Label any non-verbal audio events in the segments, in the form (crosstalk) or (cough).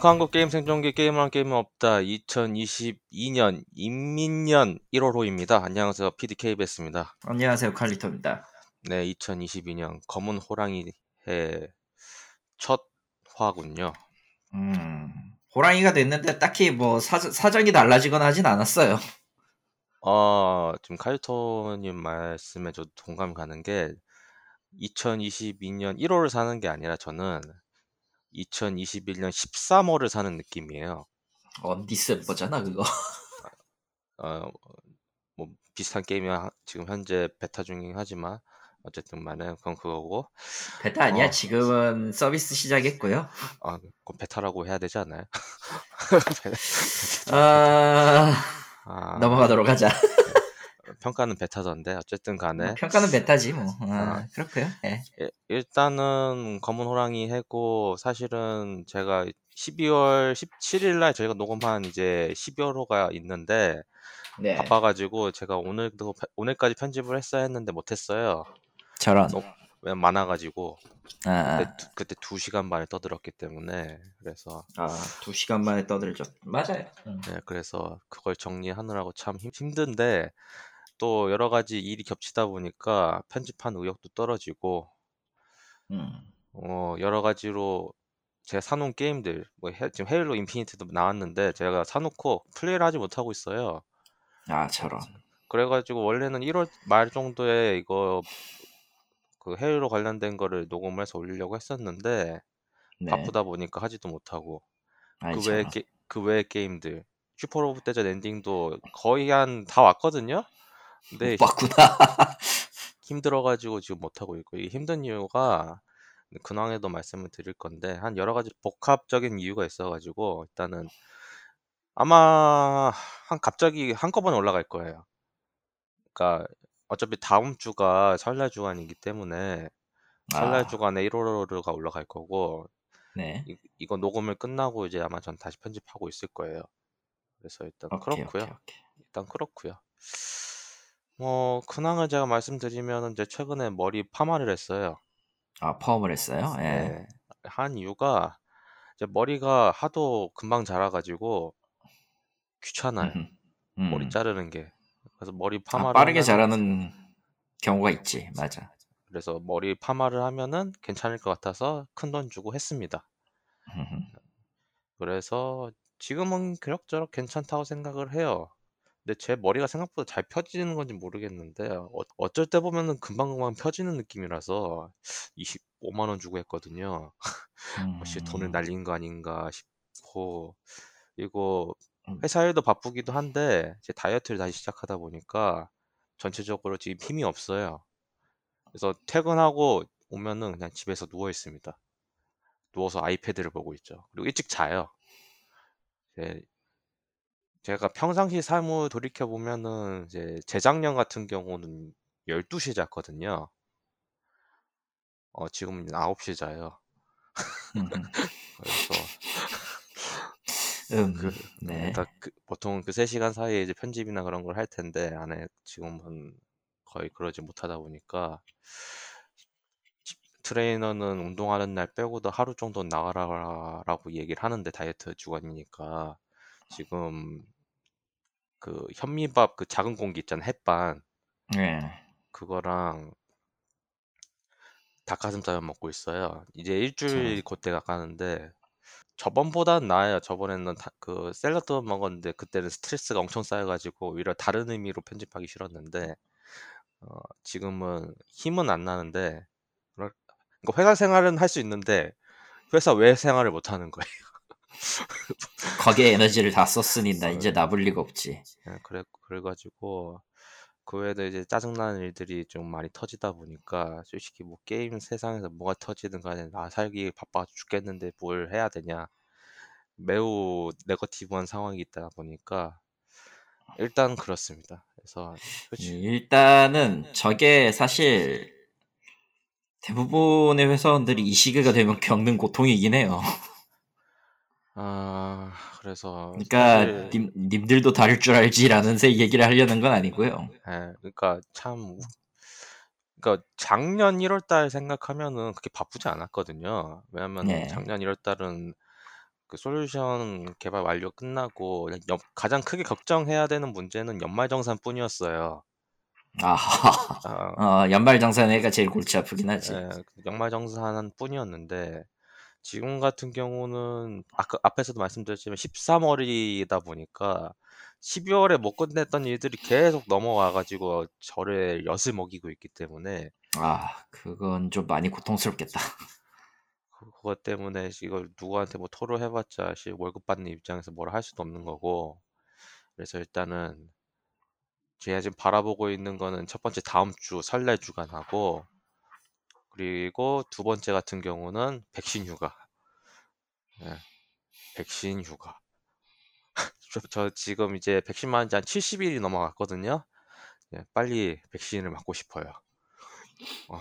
한국 게임 생존기 게임한 게임은 없다 2022년 인민년 1월 호입니다. 안녕하세요 PDKBS입니다. 안녕하세요 칼리토입니다. 네 2022년 검은 호랑이 해첫 화군요. 음 호랑이가 됐는데 딱히 뭐 사, 사정이 달라지거나 하진 않았어요. 어 지금 칼리토님 말씀에 저 동감 가는 게 2022년 1월을 사는 게 아니라 저는 2021년 13월을 사는 느낌이에요. 어, 디셈버잖아 그거. 어, 뭐 비슷한 게임이 지금 현재 베타 중이긴 하지만 어쨌든 만에 그건 그거고. 베타 아니야? 어, 지금은 서비스 시작했고요. 아, 그럼 베타라고 해야 되지 않나요? (laughs) 아... 아... 넘어가도록 하자. 평가는 베타던데 어쨌든 간에 뭐 평가는 베타지 뭐 아, 아. 그렇고요. 네. 일단은 검은 호랑이 해고 사실은 제가 12월 17일 날 저희가 녹음한 이제 12월 호가 있는데 네. 바빠가지고 제가 오늘도 오늘까지 편집을 했어야 했는데 못했어요. 저런. 왜 많아가지고 아. 그때, 그때 2 시간 만에 떠들었기 때문에 그래서 아 2 시간 만에 떠들죠. 맞아요. 네, 그래서 그걸 정리하느라고 참 힘, 힘든데 또 여러 가지 일이 겹치다 보니까 편집한 의욕도 떨어지고 음. 어 여러 가지로 제가 사 놓은 게임들 뭐 해 지금 헤일로 인피니티도 나왔는데 제가 사 놓고 플레이를 하지 못하고 있어요. 아 저런. 그래 가지고 원래는 1월 말 정도에 이거 그 헤일로 관련된 거를 녹음을 해서 올리려고 했었는데 네. 바쁘다 보니까 하지도 못하고 그 외에 게, 그 외의 게임들 슈퍼 로봇 대전 엔딩도 거의 한 다 왔거든요. 네. 못 봤구나. (laughs) 힘들어가지고 지금 못하고 있고 이 힘든 이유가 근황에도 말씀을 드릴 건데 한 여러 가지 복합적인 이유가 있어가지고 일단은 아마 한 갑자기 한꺼번에 올라갈 거예요. 그러니까 어차피 다음 주가 설날 주간이기 때문에 설날 아. 주간에 1월호가 올라갈 거고 네. 이, 이거 녹음을 끝나고 이제 아마 전 다시 편집하고 있을 거예요. 그래서 일단 오케이, 그렇고요. 오케이, 오케이. 일단 그렇고요. 뭐 근황을 제가 말씀드리면은 이제 최근에 머리 파마를 했어요. 아 펌을 했어요? 예. 네. 한 이유가 이제 머리가 하도 금방 자라 가지고 귀찮아요. 음. 머리 자르는 게. 그래서 머리 아, 파마를 빠르게 자라는 경우가 있지. 맞아. 그래서 머리 파마를 하면은 괜찮을 것 같아서 큰 돈 주고 했습니다. 그래서 지금은 그럭저럭 괜찮다고 생각을 해요. 근데 제 머리가 생각보다 잘 펴지는 건지 모르겠는데 어, 어쩔 때 보면은 금방금방 펴지는 느낌이라서 25만 원 주고 했거든요. (laughs) 혹시 돈을 음. 날린 거 아닌가 싶고 그리고 음. 회사 일도 바쁘기도 한데 제 다이어트를 다시 시작하다 보니까 전체적으로 지금 힘이 없어요. 그래서 퇴근하고 오면은 그냥 집에서 누워 있습니다. 누워서 아이패드를 보고 있죠. 그리고 일찍 자요. 제 가 평상시 삶을 돌이켜 보면은 이제 재작년 같은 경우는 12시에 잤거든요. 어 지금은 9시에 자요. (laughs) 그래서 음, 그 네. 그 보통 그 3 시간 사이에 이제 편집이나 그런 걸 할 텐데 안에 지금은 거의 그러지 못하다 보니까 트레이너는 운동하는 날 빼고도 하루 정도 나가라라고 얘기를 하는데 다이어트 주간이니까 지금 그 현미밥 그 작은 공기 있잖아 햇반 네. 그거랑 닭가슴살 먹고 있어요. 이제 일주일 곧대가 가는데 저번보단 나아요. 저번에는 다, 그 샐러드 먹었는데 그때는 스트레스가 엄청 쌓여가지고 오히려 다른 의미로 편집하기 싫었는데 어, 지금은 힘은 안 나는데 그러니까 회사 생활은 할 수 있는데 회사 외 생활을 못 하는 거예요. (laughs) 거기에 에너지를 다 썼으니 나 이제 나불 리가 없지. 네, 그래 그래가지고 그 외에도 이제 짜증나는 일들이 좀 많이 터지다 보니까 솔직히 뭐 게임 세상에서 뭐가 터지든 간에 나 살기 바빠 죽겠는데 뭘 해야 되냐 매우 네거티브한 상황이 있다 보니까 일단 그렇습니다. 그래서 솔직히... 일단은 저게 사실 대부분의 회사원들이 이 시기가 (laughs) 되면 겪는 고통이긴 해요. 아 그래서 그러니까 사실 님, 님들도 다를 줄 알지라는 새 얘기를 하려는 건 아니고요. 예, 그러니까 참 그러니까 작년 1월 달 생각하면은 그렇게 바쁘지 않았거든요. 왜냐면 네. 작년 1월 달은 그 솔루션 개발 완료 끝나고 가장 크게 걱정해야 되는 문제는 연말 정산뿐이었어요. 아하. 아, (laughs) 어, 연말 정산회가 제일 골치 아프긴 하지. 예, 연말 정산 뿐이었는데 지금 같은 경우는 아까 앞에서도 말씀드렸지만 13월이다 보니까 12월에 못 끝냈던 일들이 계속 넘어와 가지고 저를 엿을 먹이고 있기 때문에 아, 그건 좀 많이 고통스럽겠다. 그- 그것 때문에 이걸 누구한테 뭐 토로해봤자 씨 월급 받는 입장에서 뭐라 할 수도 없는 거고 그래서 일단은 제가 지금 바라보고 있는 거는 첫 번째 다음 주 설날 주간하고 그리고 두 번째 같은 경우는 백신 휴가. 예, 백신 휴가. (laughs) 저, 저 지금 이제 백신 맞은 지한 70일이 넘어갔거든요. 예, 빨리 백신을 맞고 싶어요. 어,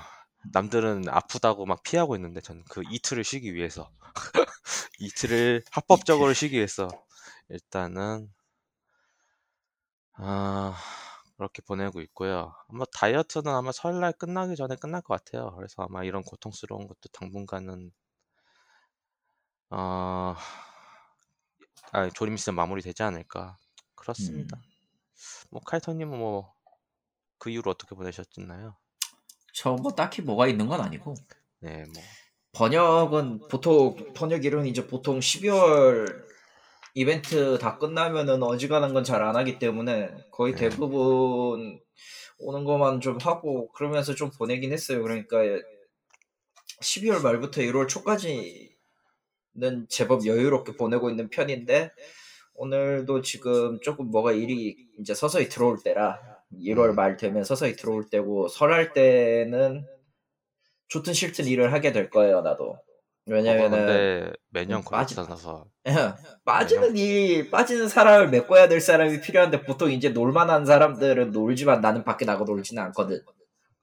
남들은 아프다고 막 피하고 있는데 저는 그 이틀을 쉬기 위해서 (laughs) 이틀을 합법적으로 쉬기 위해서 일단은 아 그렇게 보내고 있고요. 아마 다이어트는 아마 설날 끝나기 전에 끝날 것 같아요. 그래서 아마 이런 고통스러운 것도 당분간은 어, 아, 조림 있으면 마무리되지 않을까. 그렇습니다. 음. 뭐 카이터님은 뭐 그 이후로 어떻게 보내셨나요? 저 뭐 딱히 뭐가 있는 건 아니고 네, 뭐 번역은 보통 번역 일은 이제 보통 12월 이벤트 다 끝나면은 어지간한 건 잘 안 하기 때문에 거의 네. 대부분 오는 것만 좀 하고 그러면서 좀 보내긴 했어요. 그러니까 12월 말부터 1월 초까지는 제법 여유롭게 보내고 있는 편인데 오늘도 지금 조금 뭐가 일이 이제 서서히 들어올 때라 1월 음. 말 되면 서서히 들어올 때고 설할 때는 좋든 싫든 일을 하게 될 거예요 나도 왜냐면은 근데 매년 음, 빠지- 그렇잖아서. 빠지는 일 빠지는 사람을 메꿔야 될 사람이 필요한데 보통 이제 놀만한 사람들은 놀지만 나는 밖에 나가 놀지는 않거든.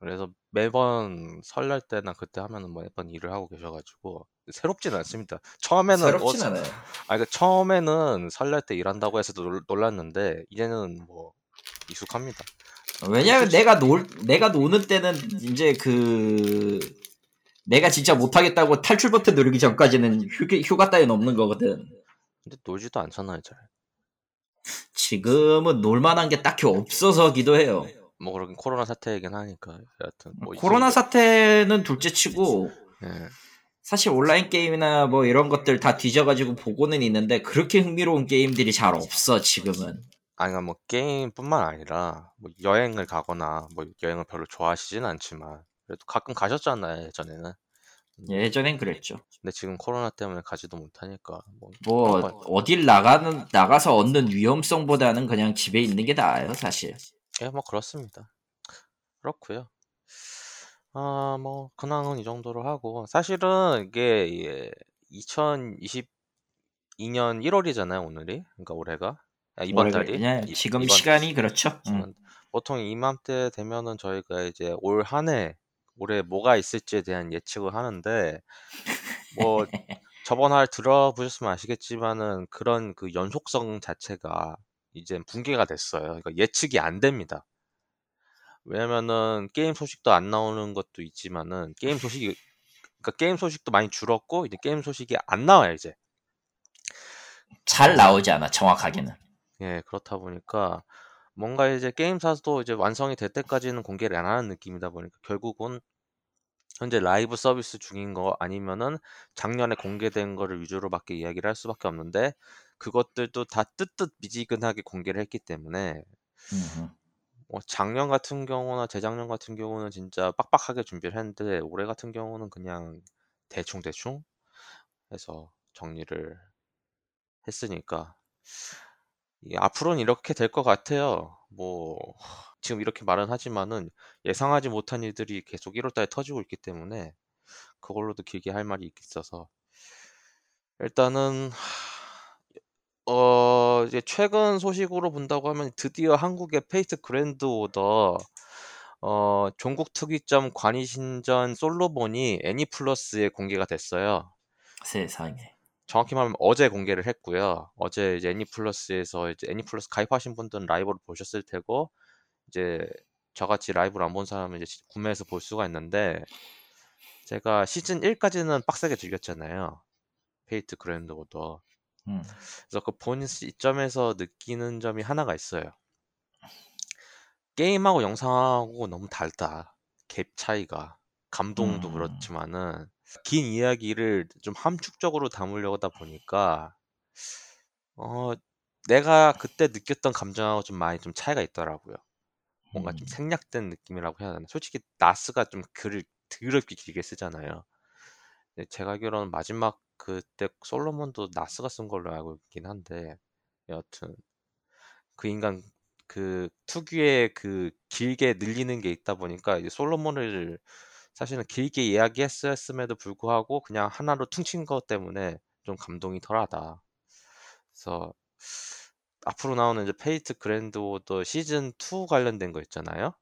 그래서 매번 설날 때나 그때 하면은 뭐 매번 일을 하고 계셔가지고 새롭지는 않습니다. 처음에는 새롭진 어, 않아요. 아, 그 처음에는 설날 때 일한다고 해서 놀, 놀랐는데 이제는 뭐 익숙합니다. 왜냐면 내가 놀 내가 노는 때는 이제 그 내가 진짜 못하겠다고 탈출 버튼 누르기 전까지는 휴가, 휴가 따위는 없는 거거든. 근데 놀지도 않잖아요, 잘. 지금은 놀만한 게 딱히 없어서기도 해요. 뭐 그러긴 코로나 사태이긴 하니까. 여하튼 뭐 코로나 사태는 둘째치고 예. 사실 온라인 게임이나 뭐 이런 것들 다 뒤져가지고 보고는 있는데 그렇게 흥미로운 게임들이 잘 없어 지금은. 아니 그러니까 뭐 게임뿐만 아니라 뭐 여행을 가거나 뭐 여행을 별로 좋아하시진 않지만 그래도 가끔 가셨잖아요 예전에는. 예전엔 그랬죠 근데 지금 코로나 때문에 가지도 못하니까 뭐뭐 어딜 나가는 나가서 얻는 위험성보다는 그냥 집에 있는 게 나아요 사실 예, 뭐 그렇습니다. 그렇고요. 아, 뭐 근황은 이 정도로 하고 사실은 이게 예, 2022년 1월이잖아요, 오늘이. 그러니까 올해가 아, 이번 달이 그냥 이- 지금 이번- 시간이 그렇죠 음. 보통 이맘때 되면은 저희가 이제 올 한해 올해 뭐가 있을지에 대한 예측을 하는데 (laughs) 뭐 저번 할 들어보셨으면 아시겠지만은 그런 그 연속성 자체가 이제 붕괴가 됐어요. 그러니까 예측이 안 됩니다. 왜냐면은 게임 소식도 안 나오는 것도 있지만은 게임 소식이 (laughs) 그러니까 게임 소식도 많이 줄었고 이제 게임 소식이 안 나와요 이제. 잘 나오지 않아 정확하게는 예, 그렇다 보니까 뭔가 이제 게임사도 이제 완성이 될 때까지는 공개를 안 하는 느낌이다 보니까 결국은 현재 라이브 서비스 중인 거 아니면은 작년에 공개된 거를 위주로밖에 이야기를 할 수밖에 없는데 그것들도 다 뜨뜻 미지근하게 공개를 했기 때문에 음흠. 뭐 작년 같은 경우나 재작년 같은 경우는 진짜 빡빡하게 준비를 했는데 올해 같은 경우는 그냥 대충 대충 해서 정리를 했으니까 이 앞으로는 이렇게 될 것 같아요. 뭐 지금 이렇게 말은 하지만은 예상하지 못한 일들이 계속 1월 달에 터지고 있기 때문에 그걸로도 길게 할 말이 있어서 일단은 어 이제 최근 소식으로 본다고 하면 드디어 한국의 Fate Grand Order 어 종국 특이점 관위신전 솔로몬이 애니플러스에 공개가 됐어요. 세상에 정확히 말하면 어제 공개를 했고요. 어제 이제 애니플러스에서 이제 애니플러스 가입하신 분들은 라이브로 보셨을 테고 이제 저같이 라이브를 안 본 사람은 이제 구매해서 볼 수가 있는데 제가 시즌 1까지는 빡세게 즐겼잖아요. Fate Grand Order. 음. 그래서 그 본 시점에서 느끼는 점이 하나가 있어요. 게임하고 영상하고 너무 달라. 갭 차이가. 감동도 음. 그렇지만은 긴 이야기를 좀 함축적으로 담으려고 하다 보니까 어 내가 그때 느꼈던 감정하고 좀 많이 좀 차이가 있더라고요. 뭔가 좀 음. 생략된 느낌이라고 해야 되나? 솔직히 나스가 좀 글을 더럽게 길게 쓰잖아요. 근데 제가 알기로는 마지막 그때 솔로몬도 나스가 쓴 걸로 알고 있긴 한데 여하튼 그 인간 그 특유의 그 길게 늘리는 게 있다 보니까 이제 솔로몬을 사실은 길게 이야기했음에도 불구하고 그냥 하나로 퉁친 것 때문에 좀 감동이 덜하다. 그래서 앞으로 나오는 이제 Fate Grand Order 시즌 2 관련된 거 있잖아요.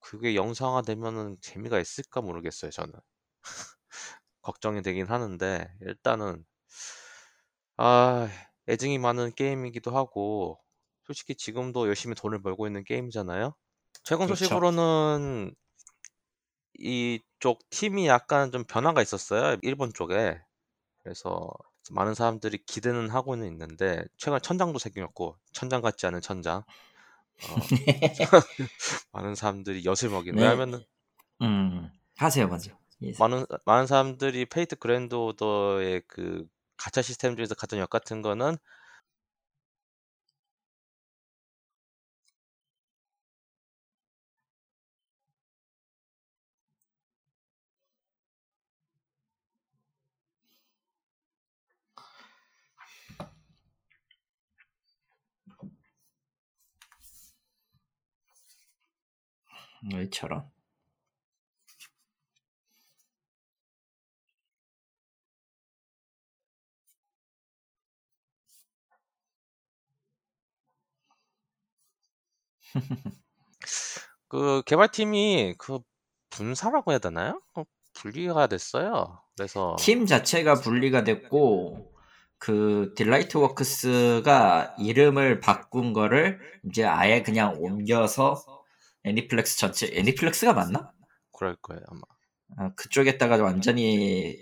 그게 영상화 되면은 재미가 있을까 모르겠어요, 저는. (laughs) 걱정이 되긴 하는데 일단은 아, 애증이 많은 게임이기도 하고 솔직히 지금도 열심히 돈을 벌고 있는 게임이잖아요. 최근 그렇죠. 소식으로는 이쪽 팀이 약간 좀 변화가 있었어요. 일본 쪽에. 그래서 많은 사람들이 기대는 하고는 있는데 최근 천장도 생겼고 천장 같지 않은 천장. 어, (laughs) (laughs) 많은 사람들이 엿을 먹이는. 네. 왜냐면은 음. 하세요, 먼저. 예. 많은 많은 사람들이 Fate Grand Order의 그 가챠 시스템 중에서 가장 엿 같은 거는 이처럼. (laughs) 그 개발팀이 그 분사라고 해야 되나요? 어, 분리가 됐어요. 그래서 팀 자체가 분리가 됐고 그 딜라이트 워크스가 이름을 바꾼 거를 이제 아예 그냥 옮겨서 애니플렉스 전체 애니플렉스가 맞나? 그럴 거예요 아마. 아, 그쪽에다가 완전히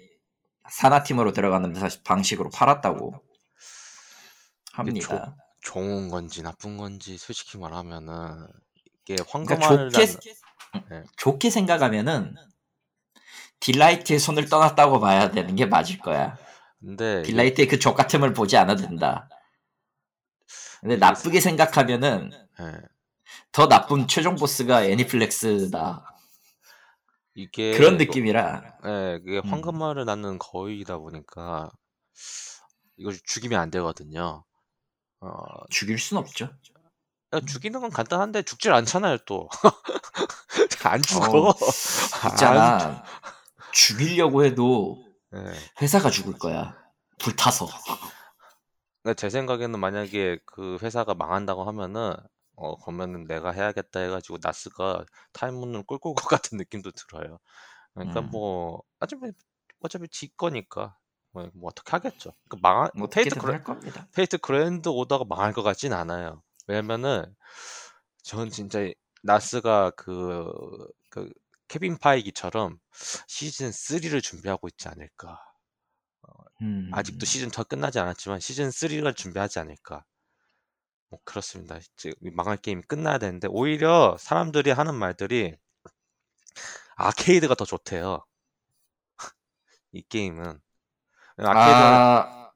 산하팀으로 들어가는 사실 방식으로 팔았다고 합니다. 좋은 건지 나쁜 건지 솔직히 말하면은 이게 그러니까 황금알을 좋게 네. 좋게 생각하면은 딜라이트의 손을 떠났다고 봐야 되는 게 맞을 거야. 근데 딜라이트의 그 좆같음을 보지 않아도 된다. 근데 나쁘게 생각하면은 예, 더 나쁜 최종 보스가 애니플렉스다. 이게 그런 이거- 느낌이라. 예, 그게 음. 황금알을 낳는 거위이다 보니까 이걸 죽이면 안 되거든요. 어, 죽일 순 없죠. 야, 죽이는 건 간단한데 죽질 않잖아요 또. (laughs) 안 죽어. 어, 있잖아. 죽이려고 해도 안, 예. 회사가 죽을 거야. 불타서. 그러니까 제 생각에는 만약에 그 회사가 망한다고 하면은 어 그러면은 내가 해야겠다 해가지고 나스가 타입문을 올것 (laughs) 같은 느낌도 들어요. 그러니까 음. 뭐 어차피 어차피 지 거니까 뭐, 뭐 어떻게 하겠죠. 그 망할 뭐 그래, 할 겁니다. 페이트 그랜드 오더가 망할 것 같진 않아요. 왜냐면은 전 진짜 나스가 그, 그 케빈 파이기처럼 시즌 3를 준비하고 있지 않을까. 음. 아직도 시즌 2 끝나지 않았지만 시즌 3를 준비하지 않을까. 뭐 그렇습니다. 이제 이 망할 게임이 끝나야 되는데 오히려 사람들이 하는 말들이 아케이드가 더 좋대요. 이 게임은. 아케이드는 아,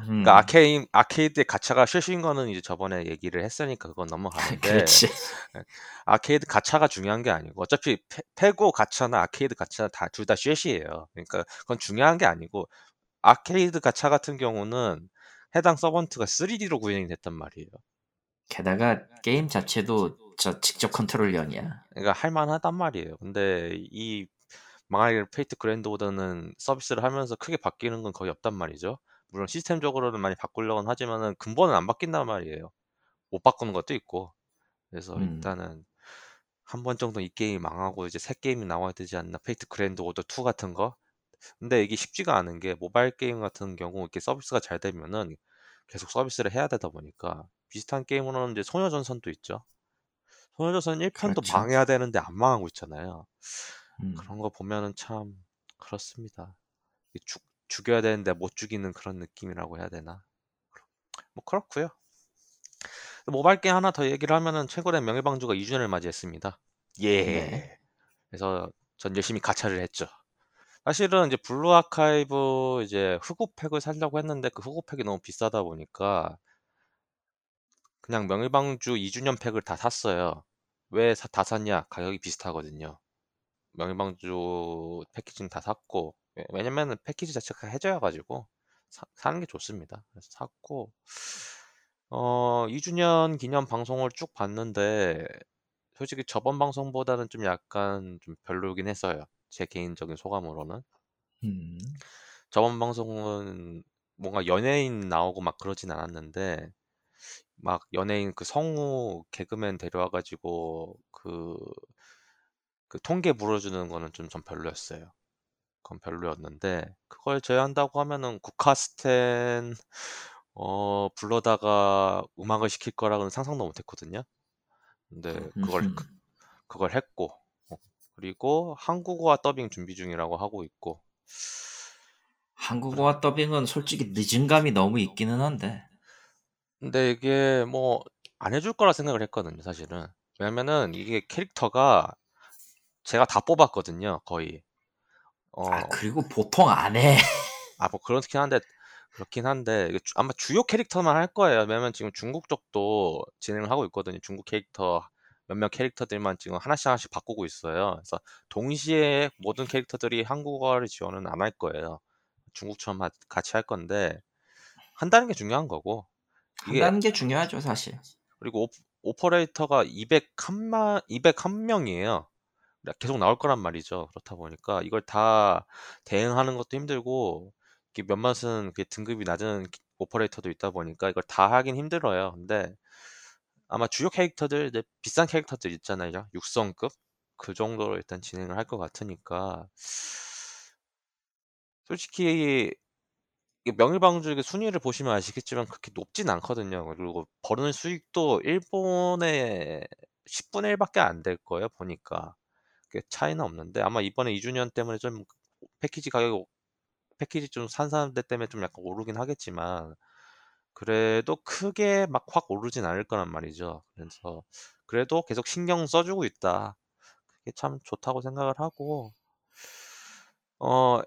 음. 그러니까 아케이드의 가차가 실수인 거는 이제 저번에 얘기를 했으니까 그건 (laughs) 넘어가는데 그렇지. 아케이드 가차가 중요한 게 아니고 어차피 페, 페고 가차나 아케이드 가차 다둘다 쉐시예요. 그러니까 그건 중요한 게 아니고 아케이드 가차 같은 경우는 해당 서번트가 3D로 구현이 됐단 말이에요. 게다가 게임 자체도 저 직접 컨트롤형이야. 그러니까 할만하단 말이에요. 근데 이 망할 페이트 그랜드 오더는 서비스를 하면서 크게 바뀌는 건 거의 없단 말이죠. 물론 시스템적으로는 많이 바꾸려고는 하지만은 근본은 안 바뀐단 말이에요. 못 바꾸는 것도 있고. 그래서 음. 일단은 한 번 정도 이 게임이 망하고 이제 새 게임이 나와야 되지 않나. 페이트 그랜드 오더 2 같은 거. 근데 이게 쉽지가 않은 게 모바일 게임 같은 경우 이렇게 서비스가 잘 되면은 계속 서비스를 해야 되다 보니까 비슷한 게임으로는 이제 소녀전선도 있죠. 소녀전선 1편도 그렇죠. 망해야 되는데 안 망하고 있잖아요. 음. 그런 거 보면은 참 그렇습니다. 이 죽, 죽여야 되는데 못 죽이는 그런 느낌이라고 해야 되나? 뭐 그렇고요. 모바일 게임 하나 더 얘기를 하면은 최근에 명일방주가 2주년을 맞이했습니다. 예. 네. 그래서 전 열심히 가차를 했죠. 사실은 이제 블루 아카이브 이제 흑우팩을 사려고 했는데 그 흑우팩이 너무 비싸다 보니까 그냥 명일방주 2주년 팩을 다 샀어요. 왜 다 샀냐? 가격이 비슷하거든요. 명일방주 패키지는 다 샀고 왜- 왜냐면은 패키지 자체가 혜자여가지고 사, 사는 게 좋습니다. 그래서 샀고 어 2주년 기념 방송을 쭉 봤는데 솔직히 저번 방송보다는 좀 약간 좀 별로긴 했어요. 제 개인적인 소감으로는. 음. 저번 방송은 뭔가 연예인 나오고 막 그러진 않았는데 막 연예인 그 성우 개그맨 데려와가지고 그, 그 통계 물어주는 거는 좀 전 별로였어요. 그건 별로였는데 그걸 제외한다고 하면은 국카스텐 어 불러다가 음악을 시킬 거라고는 상상도 못했거든요. 근데 그걸 음흠. 그, 그걸 했고 어, 그리고 한국어와 더빙 준비 중이라고 하고 있고 한국어와 더빙은 솔직히 늦은 감이 너무 있기는 한데. 근데 이게 뭐 안 해줄 거라 생각을 했거든요, 사실은. 왜냐면은 이게 캐릭터가 제가 다 뽑았거든요, 거의. 어, 아 그리고 보통 안 해. (laughs) 아, 뭐 그렇긴 한데 그렇긴 한데 아마 주요 캐릭터만 할 거예요. 왜냐면 지금 중국 쪽도 진행을 하고 있거든요. 중국 캐릭터 몇몇 캐릭터들만 지금 하나씩 하나씩 바꾸고 있어요. 그래서 동시에 모든 캐릭터들이 한국어를 지원은 안 할 거예요. 중국처럼 하- 같이 할 건데 한다는 게 중요한 거고 한다는 게 중요하죠 사실. 그리고 오, 오퍼레이터가 201만 201명이에요. 계속 나올 거란 말이죠. 그렇다 보니까 이걸 다 대응하는 것도 힘들고 이게 몇 맛은 그 등급이 낮은 기- 오퍼레이터도 있다 보니까 이걸 다 하긴 힘들어요. 근데 아마 주요 캐릭터들, 이제 비싼 캐릭터들 있잖아요. 육성급 그 정도로 일단 진행을 할 것 같으니까 솔직히 명일방주의 순위를 보시면 아시겠지만 그렇게 높진 않거든요. 그리고 버는 수익도 일본의 10분의 1밖에 안 될 거예요. 보니까. 꽤 차이는 없는데 아마 이번에 2주년 때문에 좀 패키지 가격 패키지 좀 산 사람들 때문에 좀 약간 오르긴 하겠지만 그래도 크게 막 확 오르진 않을 거란 말이죠. 그래서 그래도 계속 신경 써주고 있다. 그게 참 좋다고 생각을 하고 어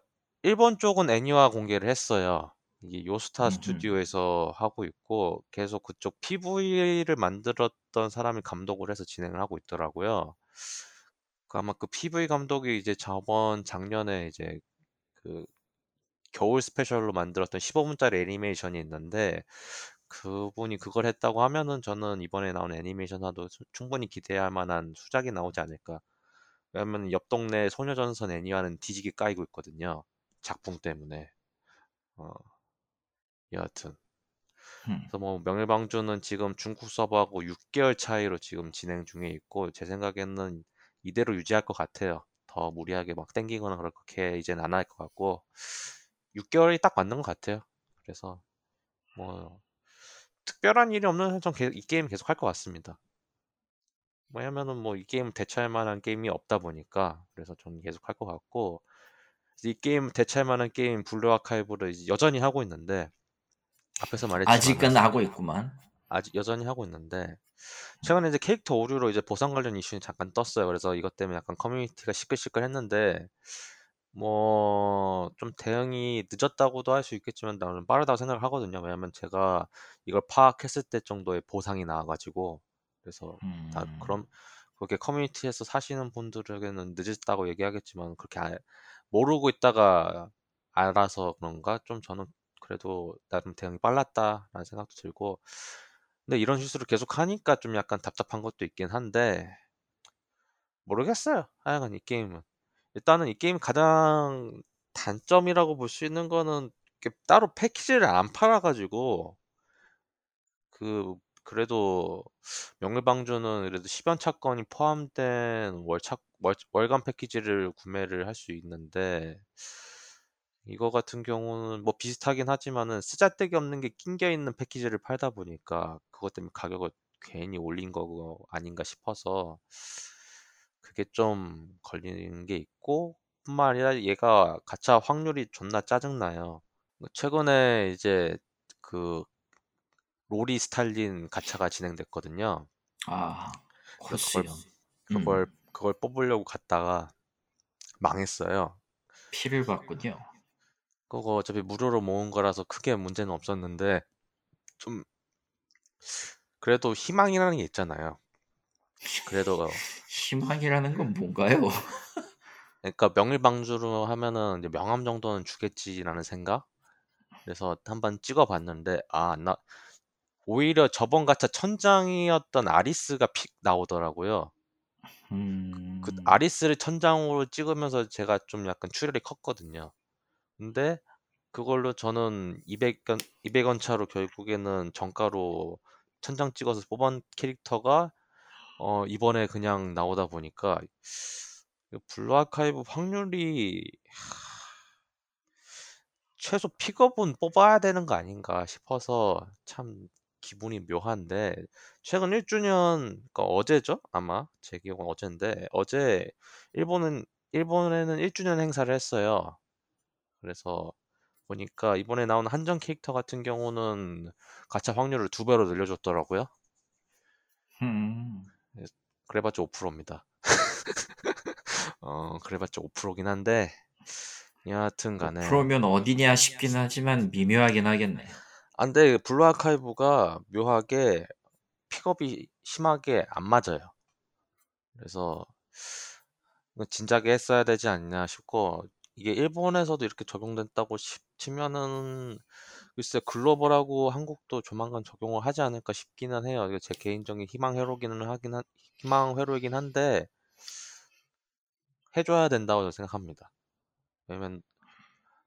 일본 쪽은 애니화 공개를 했어요. 이게 요스타 음흠. 스튜디오에서 하고 있고 계속 그쪽 PV를 만들었던 사람이 감독을 해서 진행을 하고 있더라고요. 그 아마 그 PV 감독이 이제 저번 작년에 이제 그 겨울 스페셜로 만들었던 15분짜리 애니메이션이 있는데 그분이 그걸 했다고 하면은 저는 이번에 나온 애니메이션화도 수- 충분히 기대할 만한 수작이 나오지 않을까. 왜냐면 옆 동네 소녀전선 애니화는 뒤지게 까이고 있거든요. 작품 때문에. 어, 여하튼. 음. 그래서 뭐 명일방주는 지금 중국 서버하고 6개월 차이로 지금 진행 중에 있고 제 생각에는 이대로 유지할 것 같아요. 더 무리하게 막 땡기거나 그렇게 이제는 안 할 것 같고 6개월이 딱 맞는 것 같아요. 그래서 뭐 특별한 일이 없는 한전이 게임 계속 할 것 같습니다. 왜냐면은 뭐 이 게임 대체할 만한 게임이 없다 보니까 그래서 저는 계속 할 것 같고 이 게임 대체할 만한 게임 블루 아카이브를 여전히 하고 있는데 앞에서 말했지만 아직은 하고 있구만. 아직 여전히 하고 있는데 최근에 이제 캐릭터 오류로 이제 보상 관련 이슈는 잠깐 떴어요. 그래서 이것 때문에 약간 커뮤니티가 시끌시끌했는데 뭐 좀 대응이 늦었다고도 할 수 있겠지만 나는 빠르다고 생각을 하거든요. 왜냐면 제가 이걸 파악했을 때 정도의 보상이 나와 가지고 그래서 다 음. 그럼 그렇게 커뮤니티에서 사시는 분들에게는 늦었다고 얘기하겠지만 그렇게 아- 모르고 있다가 알아서 그런가 좀 저는 그래도 나름 대응이 빨랐다라는 생각도 들고 근데 이런 실수를 계속 하니까 좀 약간 답답한 것도 있긴 한데 모르겠어요. 하여간 이 게임은 일단은 이 게임 가장 단점이라고 볼 수 있는 거는 따로 패키지를 안 팔아가지고 그 그래도 명일방주는 그래도 10연 차권이 포함된 월차 월, 월간 패키지를 구매를 할 수 있는데 이거 같은 경우는 뭐 비슷하긴 하지만은 쓰잘데기 없는 게 낑겨 있는 패키지를 팔다 보니까 그것 때문에 가격을 괜히 올린 거고 아닌가 싶어서 그게 좀 걸리는 게 있고 뿐만 아니라 얘가 가차 확률이 존나 짜증나요. 최근에 이제 그 로리 스탈린 가차가 진행됐거든요. 아 그걸. 그걸 음, 그걸 뽑으려고 갔다가 망했어요. 피를 봤군요. 그거 어차피 무료로 모은 거라서 크게 문제는 없었는데 좀 그래도 희망이라는 게 있잖아요. 그래도 희망이라는 건 뭔가요? (laughs) 그러니까 명일방주로 하면은 이제 명함 정도는 주겠지라는 생각. 그래서 한번 찍어봤는데 아나 오히려 저번 가차 천장이었던 아리스가 픽 나오더라고요. 그 음, 아리스를 천장으로 찍으면서 제가 좀 약간 출혈이 컸거든요. 근데 그걸로 저는 200원 200원 차로 결국에는 정가로 천장 찍어서 뽑은 캐릭터가 어 이번에 그냥 나오다 보니까 블루 아카이브 확률이 최소 픽업은 뽑아야 되는 거 아닌가 싶어서 참 기분이 묘한데 최근 1주년 그러니까 어제죠? 아마 제 기억은 어제인데 어제 일본은 일본에는 1주년 행사를 했어요. 그래서 보니까 이번에 나온 한정 캐릭터 같은 경우는 가차 확률을 두 배로 늘려줬더라고요. 음, 그래봤자 5%입니다. (laughs) 어, 그래봤자 5%긴 한데 여하튼 간에 5%면 어디냐 싶긴 하지만 미묘하긴 하겠네. 아, 근데 블루 아카이브가 묘하게 픽업이 심하게 안 맞아요. 그래서 진작에 했어야 되지 않냐 싶고 이게 일본에서도 이렇게 적용됐다고 시- 치면은 글쎄 글로벌하고 한국도 조만간 적용을 하지 않을까 싶기는 해요. 이게 제 개인적인 희망 회로기는 하긴 한, 희망 회로이긴 한데 해줘야 된다고 생각합니다. 왜냐면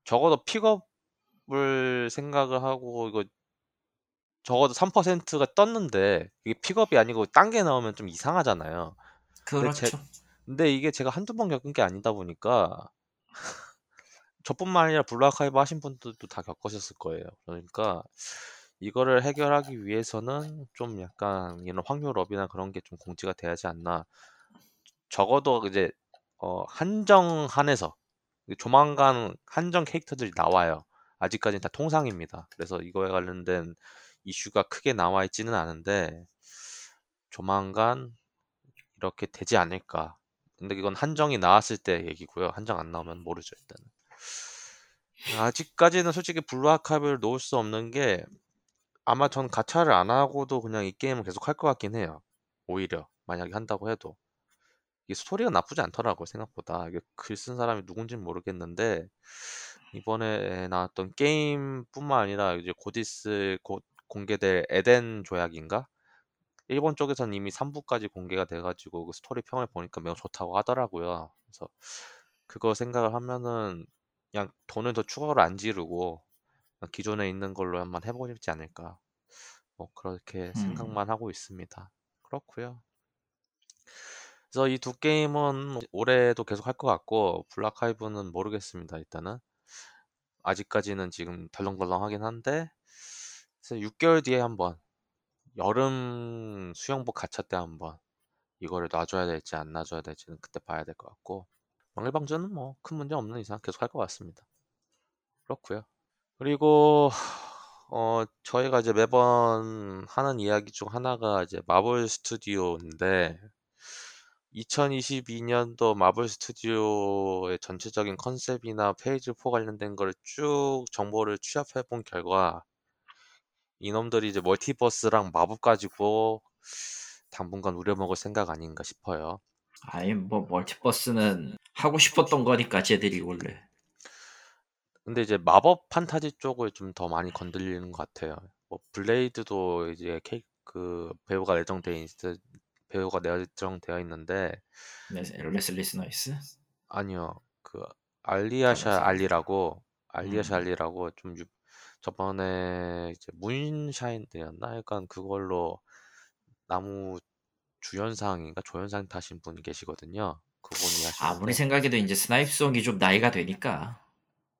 적어도 픽업을 생각을 하고 이거 적어도 3%가 떴는데 이게 픽업이 아니고 딴 게 나오면 좀 이상하잖아요. 근데 제, 그렇죠. 근데 이게 제가 한두 번 겪은 게 아니다 보니까 저뿐만 아니라 블루아카이브 하신 분들도 다 겪으셨을 거예요. 그러니까 이거를 해결하기 위해서는 좀 약간 이런 확률업이나 그런 게 좀 공지가 돼야지 않나. 적어도 이제 어, 한정 한섭에서 조만간 한정 캐릭터들이 나와요. 아직까지는 다 통상입니다. 그래서 이거에 관련된 이슈가 크게 나와 있지는 않은데 조만간 이렇게 되지 않을까. 근데 이건 한정이 나왔을 때 얘기고요. 한정 안 나오면 모르죠, 일단은. 아직까지는 솔직히 블루 아카이브를 놓을 수 없는 게 아마 전 가차를 안 하고도 그냥 이 게임을 계속 할 것 같긴 해요. 오히려 만약에 한다고 해도 이 스토리가 나쁘지 않더라고요 생각보다 이게 글 쓴 사람이 누군지는 모르겠는데 이번에 나왔던 게임뿐만 아니라 이제 곧 있을 곧 공개될 에덴 조약인가? 일본 쪽에서는 이미 3부까지 공개가 돼가지고 그 스토리 평을 보니까 매우 좋다고 하더라고요. 그래서 그거 생각을 하면은 그냥 돈을 더 추가로 안 지르고 기존에 있는 걸로 한번 해보지 않을까. 뭐 그렇게 음, 생각만 하고 있습니다. 그렇고요. 그래서 이 두 게임은 올해도 계속 할 것 같고 블락하이브는 모르겠습니다. 일단은 아직까지는 지금 덜렁덜렁하긴 한데 그래서 6개월 뒤에 한번 여름 수영복 가차 때 한번 이거를 놔줘야 될지 안 놔줘야 될지는 그때 봐야 될 것 같고 명일방주는 뭐큰 문제 없는 이상 계속 할 것 같습니다. 그렇고요. 그리고 어 저희가 이제 매번 하는 이야기 중 하나가 이제 마블 스튜디오인데 2022년도 마블 스튜디오의 전체적인 컨셉이나 Phase 4 관련된 걸쭉 정보를 취합해 본 결과 이놈들이 이제 멀티버스랑 마법 가지고 당분간 우려먹을 생각 아닌가 싶어요. 아니 뭐 멀티버스는 하고 싶었던 거니까 쟤들이 원래. 근데 이제 마법 판타지 쪽을 좀 더 많이 건드리는 것 같아요. 뭐 블레이드도 이제 케이, 그 배우가 예정돼 있 배우가 예정되어 있는데 웨스- 웨슬리 스나입스? 아니요 그 알리아샤. 알리라고 알리아샤 음, 알리라고 좀 유- 저번에 이제 문샤인드였나 약간 그걸로 나무 주연상인가 조연상 타신 분이 계시거든요. 그분이 아무리 하시는데 생각해도 이제 스나이프송이 좀 나이가 되니까.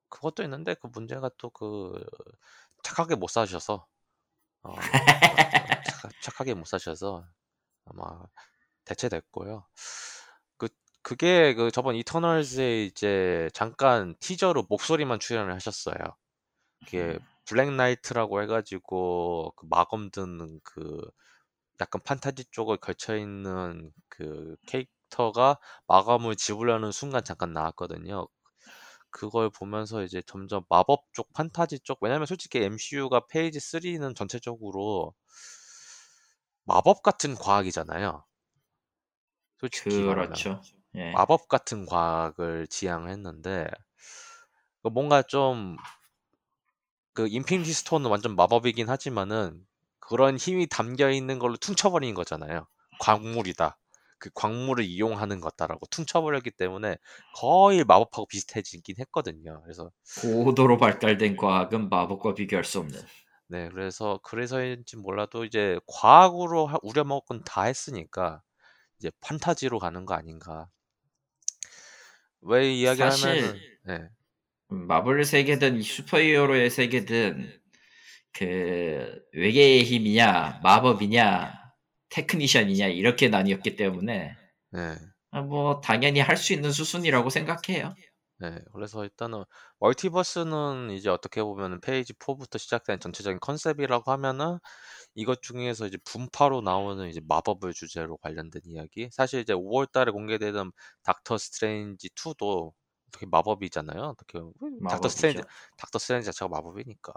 그것도 있는데 그 문제가 또 그 착하게 못 사셔서 어, (laughs) 착, 착하게 못 사셔서 아마 대체됐고요. 그 그게 그 저번 이터널즈에 이제 잠깐 티저로 목소리만 출연을 하셨어요. 이게 블랙 나이트라고 해가지고 그 마검 드는 그 약간 판타지 쪽에 걸쳐 있는 그 캐릭터가 마검을 집으려는 순간 잠깐 나왔거든요. 그걸 보면서 이제 점점 마법 쪽, 판타지 쪽, 왜냐면 솔직히 MCU가 Phase 3는 전체적으로 마법 같은 과학이잖아요. 솔직히 그렇죠. 예. 마법 같은 과학을 지향했는데 그 뭔가 좀 그 인피니티 스톤은 완전 마법이긴 하지만은 그런 힘이 담겨 있는 걸로 퉁쳐버린 거잖아요. 광물이다. 그 광물을 이용하는 것다라고 퉁쳐버렸기 때문에 거의 마법하고 비슷해지긴 했거든요. 그래서 고도로 발달된 과학은 마법과 비교할 수 없는. 네, 그래서 그래서인지 몰라도 이제 과학으로 하- 우려먹을 건 다 했으니까 이제 판타지로 가는 거 아닌가. 왜 이야기를 사실 네, 마블 세계든 이 슈퍼히어로의 세계든 그 외계의 힘이냐 마법이냐 테크니션이냐 이렇게 나뉘었기 때문에 네, 아, 뭐 당연히 할 수 있는 수순이라고 생각해요. 네. 그래서 일단은 멀티버스는 이제 어떻게 보면 Phase 4부터 시작된 전체적인 컨셉이라고 하면은 이것 중에서 이제 분파로 나오는 이제 마법을 주제로 관련된 이야기. 사실 이제 5월달에 공개되는 닥터 스트레인지 2도 어떻게 마법이잖아요. 어떻게 보면. 닥터 스트레인지. 닥터 스트레인지 자체가 마법이니까.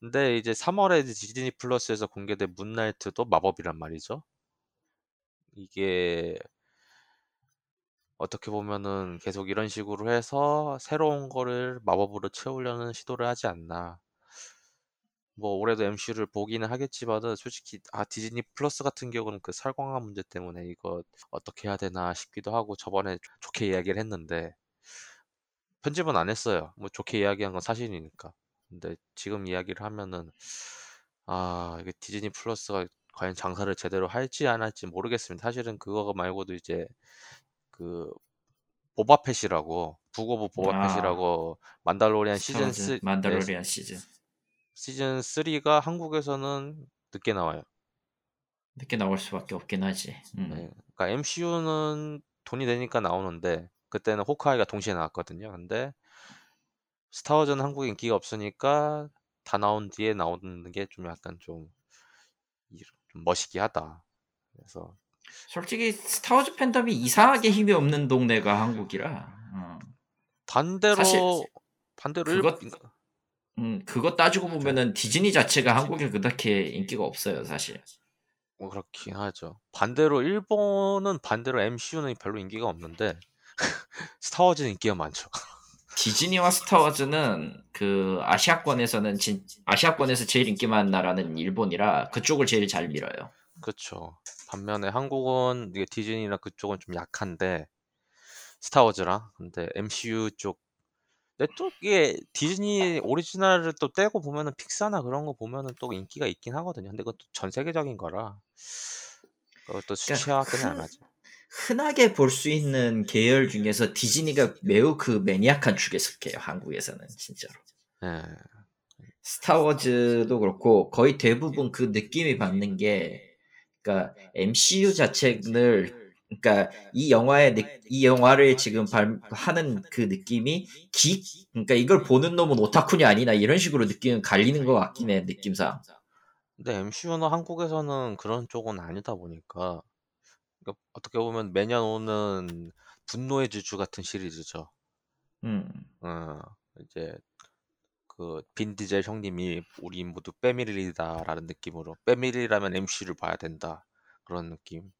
근데 이제 3월에 이제 디즈니 플러스에서 공개된 문나이트도 마법이란 말이죠. 이게 어떻게 보면은 계속 이런 식으로 해서 새로운 거를 마법으로 채우려는 시도를 하지 않나. 뭐 올해도 MCU를 보기는 하겠지만은 솔직히 아 디즈니 플러스 같은 경우는 그 살광화 문제 때문에 이거 어떻게 해야 되나 싶기도 하고 저번에 좋게 이야기를 했는데 편집은 안 했어요. 뭐 좋게 이야기한 건 사실이니까. 근데 지금 이야기를 하면은 아 이게 디즈니 플러스가 과연 장사를 제대로 할지 안 할지 모르겠습니다. 사실은 그거 말고도 이제 그 보바펫이라고 북오브 아 보바펫이라고 만달로리안 시즌 스타워즈 3 네, 만다로리안 시즌 시즌 3가 한국에서는 늦게 나와요. 늦게 나올 수밖에 없긴 하지. 음. 네, 그러니까 MCU는 돈이 되니까 나오는데 그때는 호크아이가 동시에 나왔거든요. 근데 스타워즈는 한국에 인기가 없으니까 다 나온 뒤에 나오는 게 좀 약간 좀, 이- 좀 멋있게 하다. 그래서 솔직히 스타워즈 팬덤이 이상하게 힘이 없는 동네가 한국이라. 어. 반대로 사실 반대로 일, 그것 음, 그거 따지고 보면은 디즈니 자체가 한국에 그렇게 인기가 없어요, 사실. 뭐 그렇긴 하죠. 반대로 일본은 반대로 MCU는 별로 인기가 없는데 (laughs) 스타워즈는 인기가 많죠. 디즈니와 스타워즈는 그 아시아권에서는 진, 아시아권에서 제일 인기 많은 나라는 일본이라 그쪽을 제일 잘 밀어요. 그렇죠. 반면에 한국은 이게 디즈니나 그쪽은 좀 약한데 스타워즈랑 근데 MCU 쪽 근데 또 이게 디즈니 오리지널을 또 떼고 보면은 픽사나 그런 거 보면은 또 인기가 있긴 하거든요. 근데 그것도 전 세계적인 거라 그것도 수치화하기는 안 흔, 하죠. 흔하게 볼 수 있는 계열 중에서 디즈니가 매우 그 매니악한 축에 속해요, 한국에서는 진짜로. 예. 스타워즈도 그렇고 거의 대부분 그 느낌이 받는 게 그러니까 MCU 자체를 그러니까 이 영화의 느- 이 영화를 지금 발, 하는 그 느낌이 기 그러니까 이걸 보는 놈은 오타쿠냐 아니나 이런 식으로 느끼는 갈리는 것 같긴 해 느낌상. 근데 MCU는 한국에서는 그런 쪽은 아니다 보니까 그러니까 어떻게 보면 매년 오는 분노의 주주 같은 시리즈죠. 음. 어, 이제 그 빈디젤 형님이 우리 모두 빼밀리다라는 느낌으로 빼밀리라면 MC를 봐야 된다 그런 느낌.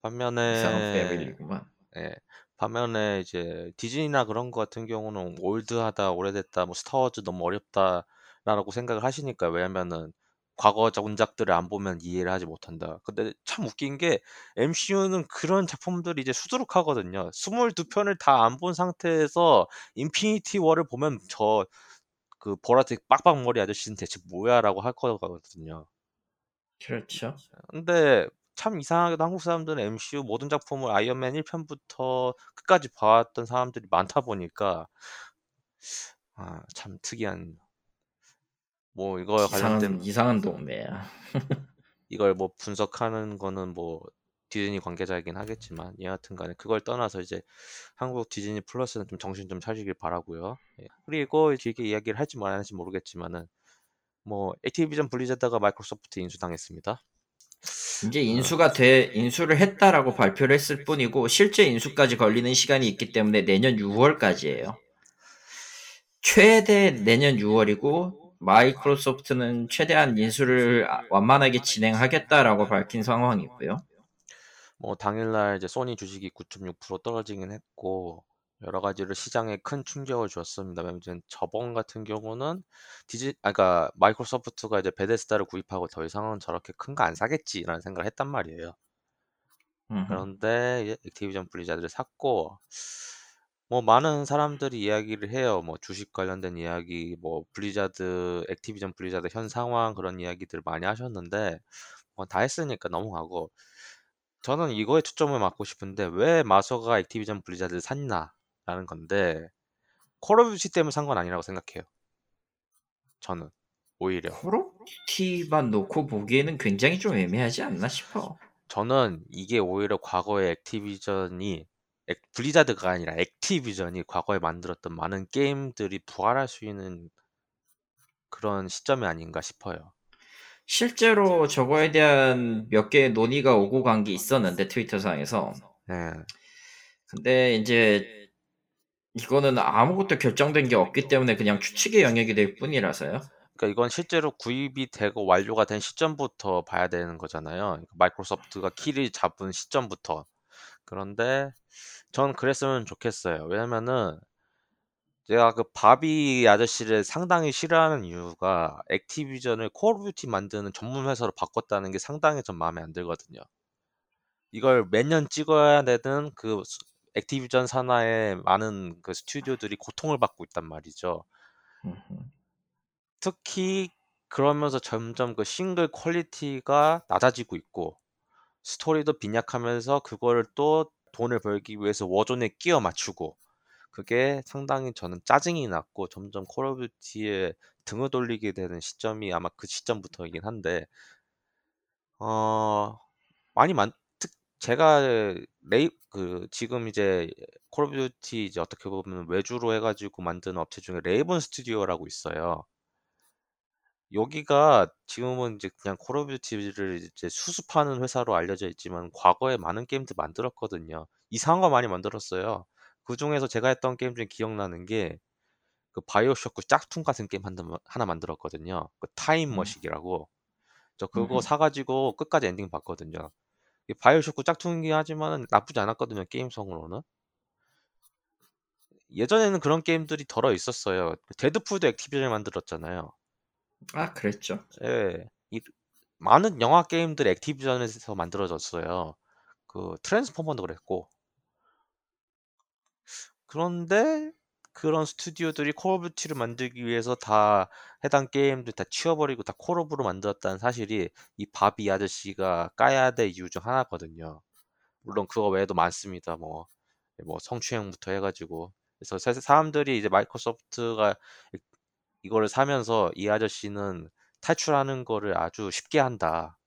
반면에 패밀리구만. 예, 반면에 이제 디즈니나 그런 거 같은 경우는 올드하다, 오래됐다, 뭐 스타워즈 너무 어렵다라고 생각을 하시니까 왜냐면은 과거 원작들을 안 보면 이해를 하지 못한다. 근데 참 웃긴 게 MCU는 그런 작품들이 이제 수두룩하거든요. 22편을 다 안 본 상태에서 인피니티 워를 보면 저 그 보라색 빡빡머리 아저씨는 대체 뭐야라고 할 거거든요. 그렇죠. 근데 참 이상하게도 한국 사람들은 MCU 모든 작품을 아이언맨 1편부터 끝까지 봐왔던 사람들이 많다 보니까 아, 참 특이한 뭐 이거에 관련된 이상한 동네야. (laughs) 이걸 뭐 분석하는 거는 뭐 디즈니 관계자이긴 하겠지만 여하튼간에 그걸 떠나서 이제 한국 디즈니 플러스는 좀 정신 좀 차리길 바라고요. 예. 그리고 길게 이야기를 할지 말할지 모르겠지만은 뭐 액티비전 블리자드가 마이크로소프트 인수당했습니다. 이제 인수가 돼 인수를 했다라고 발표를 했을 뿐이고 실제 인수까지 걸리는 시간이 있기 때문에 내년 6월까지예요. 최대 내년 6월이고 마이크로소프트는 최대한 인수를 완만하게 진행하겠다라고 밝힌 상황이고요. 뭐 당일날 이제 소니 주식이 9.6% 떨어지긴 했고 여러 가지로 시장에 큰 충격을 주었습니다. 왜냐면 저번 같은 경우는 디지, 아, 그러니까 마이크로소프트가 이제 베데스다를 구입하고 더 이상은 저렇게 큰 거 안 사겠지라는 생각을 했단 말이에요. 음흠. 그런데 이제 액티비전 블리자드를 샀고 뭐 많은 사람들이 이야기를 해요. 뭐 주식 관련된 이야기, 뭐 블리자드, 액티비전 블리자드 현 상황 그런 이야기들을 많이 하셨는데 뭐 다 했으니까 넘어가고 저는 이거에 초점을 맞추고 싶은데 왜 마소가 액티비전 블리자드를 샀나라는 건데 콜 오브 듀티 때문에 산 건 아니라고 생각해요. 저는 오히려 콜 오브 듀티만 놓고 보기에는 굉장히 좀 애매하지 않나 싶어. 저는 이게 오히려 과거에 액티비전이 액- 블리자드가 아니라 액티비전이 과거에 만들었던 많은 게임들이 부활할 수 있는 그런 시점이 아닌가 싶어요. 실제로 저거에 대한 몇 개의 논의가 오고 간 게 있었는데 트위터상에서 네. 근데 이제 이거는 아무것도 결정된 게 없기 때문에 그냥 추측의 영역이 될 뿐이라서요. 그러니까 이건 실제로 구입이 되고 완료가 된 시점부터 봐야 되는 거잖아요. 그러니까 마이크로소프트가 키를 잡은 시점부터. 그런데 전 그랬으면 좋겠어요. 왜냐면은 제가 그 바비 아저씨를 상당히 싫어하는 이유가 액티비전을 콜 오브 듀티 만드는 전문 회사로 바꿨다는 게 상당히 좀 마음에 안 들거든요. 이걸 매년 찍어야 되는 그 수- 액티비전 산하의 많은 그 스튜디오들이 고통을 받고 있단 말이죠. 음흠. 특히 그러면서 점점 그 싱글 퀄리티가 낮아지고 있고 스토리도 빈약하면서 그거를 또 돈을 벌기 위해서 워존에 끼워 맞추고 그게 상당히 저는 짜증이 났고 점점 콜 오브 듀티에 등을 돌리게 되는 시점이 아마 그 시점부터이긴 한데 어 많이 만 특 제가 레이 그 지금 이제 콜 오브 듀티 이제 어떻게 보면 외주로 해가지고 만드는 업체 중에 레이븐 스튜디오라고 있어요. 여기가 지금은 이제 그냥 콜 오브 듀티를 이제 수습하는 회사로 알려져 있지만 과거에 많은 게임들 만들었거든요. 이상한 거 많이 만들었어요. 그 중에서 제가 했던 게임 중에 기억나는 게 그 바이오쇼크 짝퉁 같은 게임 한- 하나 만들었거든요. 그 타임 음. 저 그거 음흠. 사가지고 끝까지 엔딩 봤거든요. 이 바이오쇼크 짝퉁이긴 하지만 나쁘지 않았거든요. 게임성으로는. 예전에는 그런 게임들이 더러 있었어요. 데드풀도 액티비전이 만들었잖아요. 아 그랬죠. 예. 이 많은 영화 게임들이 액티비전에서 만들어졌어요. 그 트랜스포머도 그랬고. 그런데 그런 스튜디오들이 콜 오브 듀티를 만들기 위해서 다 해당 게임들 다 치워버리고 다 콜 오브로 만들었다는 사실이 이 바비 아저씨가 까야 될 이유 중 하나거든요. 물론 그거 외에도 많습니다. 뭐, 뭐 성추행부터 해가지고. 그래서 사- 사람들이 이제 마이크로소프트가 이- 이거를 사면서 이 아저씨는 탈출하는 거를 아주 쉽게 한다.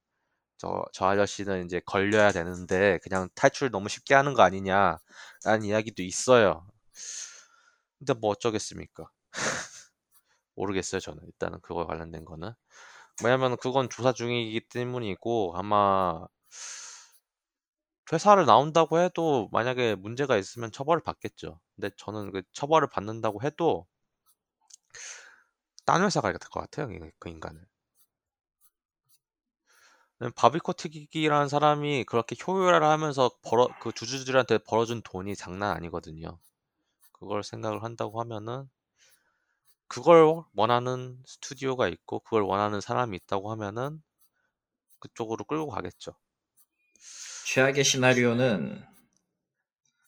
저, 저 아저씨는 이제 걸려야 되는데 그냥 탈출 너무 쉽게 하는 거 아니냐라는 이야기도 있어요. 근데 뭐 어쩌겠습니까? (laughs) 모르겠어요, 저는. 일단은 그거 관련된 거는. 왜냐면 그건 조사 중이기 때문이고 아마 회사를 나온다고 해도 만약에 문제가 있으면 처벌을 받겠죠. 근데 저는 그 처벌을 받는다고 해도 딴 회사 가야 될 것 같아요, 그- 그 인간을. 바비코티기라는 사람이 그렇게 효율화를 하면서 벌어 그 주주들한테 벌어준 돈이 장난 아니거든요. 그걸 생각을 한다고 하면은 그걸 원하는 스튜디오가 있고 그걸 원하는 사람이 있다고 하면은 그쪽으로 끌고 가겠죠. 최악의 시나리오는